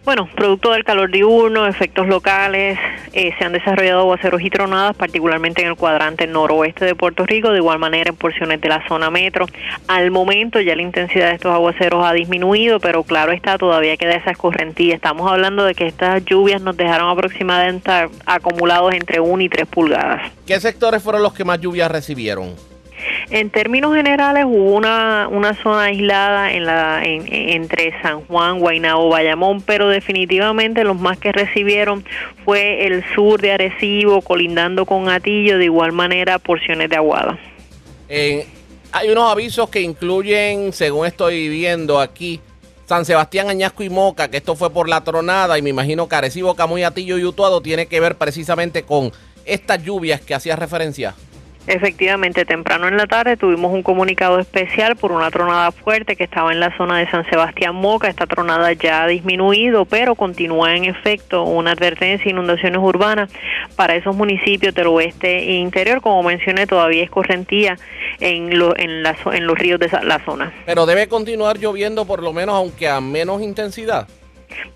Bueno, producto del calor diurno, efectos locales, eh, se han desarrollado aguaceros y tronadas, particularmente en el cuadrante noroeste de Puerto Rico, de igual manera en porciones de la zona metro. Al momento ya la intensidad de estos aguaceros ha disminuido, pero claro está, todavía queda esa escorrentía. Estamos hablando de que estas lluvias nos dejaron aproximadamente acumulados entre 1 y 3 pulgadas. ¿Qué sectores fueron los que más lluvias recibieron? En términos generales hubo una, una zona aislada en la, entre San Juan, Guaynabo, Bayamón, pero definitivamente los más que recibieron fue el sur de Arecibo, colindando con Atillo, de igual manera porciones de Aguada. hay unos avisos que incluyen, según estoy viendo aquí, San Sebastián, Añasco y Moca, que esto fue por la tronada y me imagino que Arecibo, Camuy, Atillo y Utuado tiene que ver precisamente con estas lluvias que hacía referencia. Efectivamente, temprano en la tarde tuvimos un comunicado especial por una tronada fuerte que estaba en la zona de San Sebastián Moca. Esta tronada ya ha disminuido, pero continúa en efecto una advertencia de inundaciones urbanas para esos municipios del oeste e interior. Como mencioné, todavía es correntía en, en, en los ríos de la zona. Pero debe continuar lloviendo por lo menos, aunque a menos intensidad.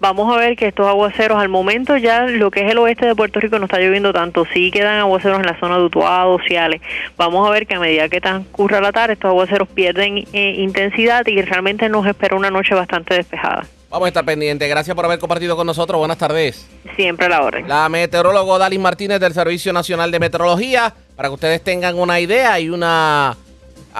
Vamos a ver que estos aguaceros al momento ya lo que es el oeste de Puerto Rico no está lloviendo tanto, sí quedan aguaceros en la zona de Utuado, Ciales. Vamos a ver que a medida que transcurra la tarde estos aguaceros pierden eh, intensidad y realmente nos espera una noche bastante despejada. Vamos a estar pendientes. Gracias por haber compartido con nosotros. Buenas tardes. Siempre a la orden. La meteorólogo Dalis Martínez del Servicio Nacional de Meteorología. Para que ustedes tengan una idea y una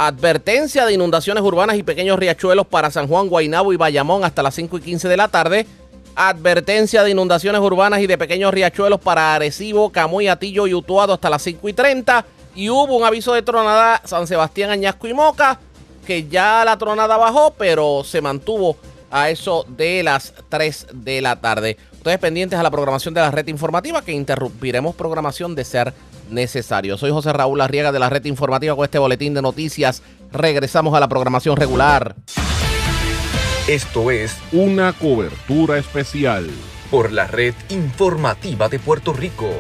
advertencia de inundaciones urbanas y pequeños riachuelos para San Juan, Guaynabo y Bayamón hasta las 5 y 15 de la tarde. Advertencia de inundaciones urbanas y de pequeños riachuelos para Arecibo, Camuy, Atillo y Utuado hasta las 5 y 30. Y hubo un aviso de tronada San Sebastián, Añasco y Moca, que ya la tronada bajó, pero se mantuvo a eso de las 3 de la tarde. Ustedes pendientes a la programación de la red informativa, que interrumpiremos programación de ser necesario. Soy José Raúl Arriaga de la red informativa con este boletín de noticias. Regresamos a la programación regular. Esto es una cobertura especial por la red informativa de Puerto Rico.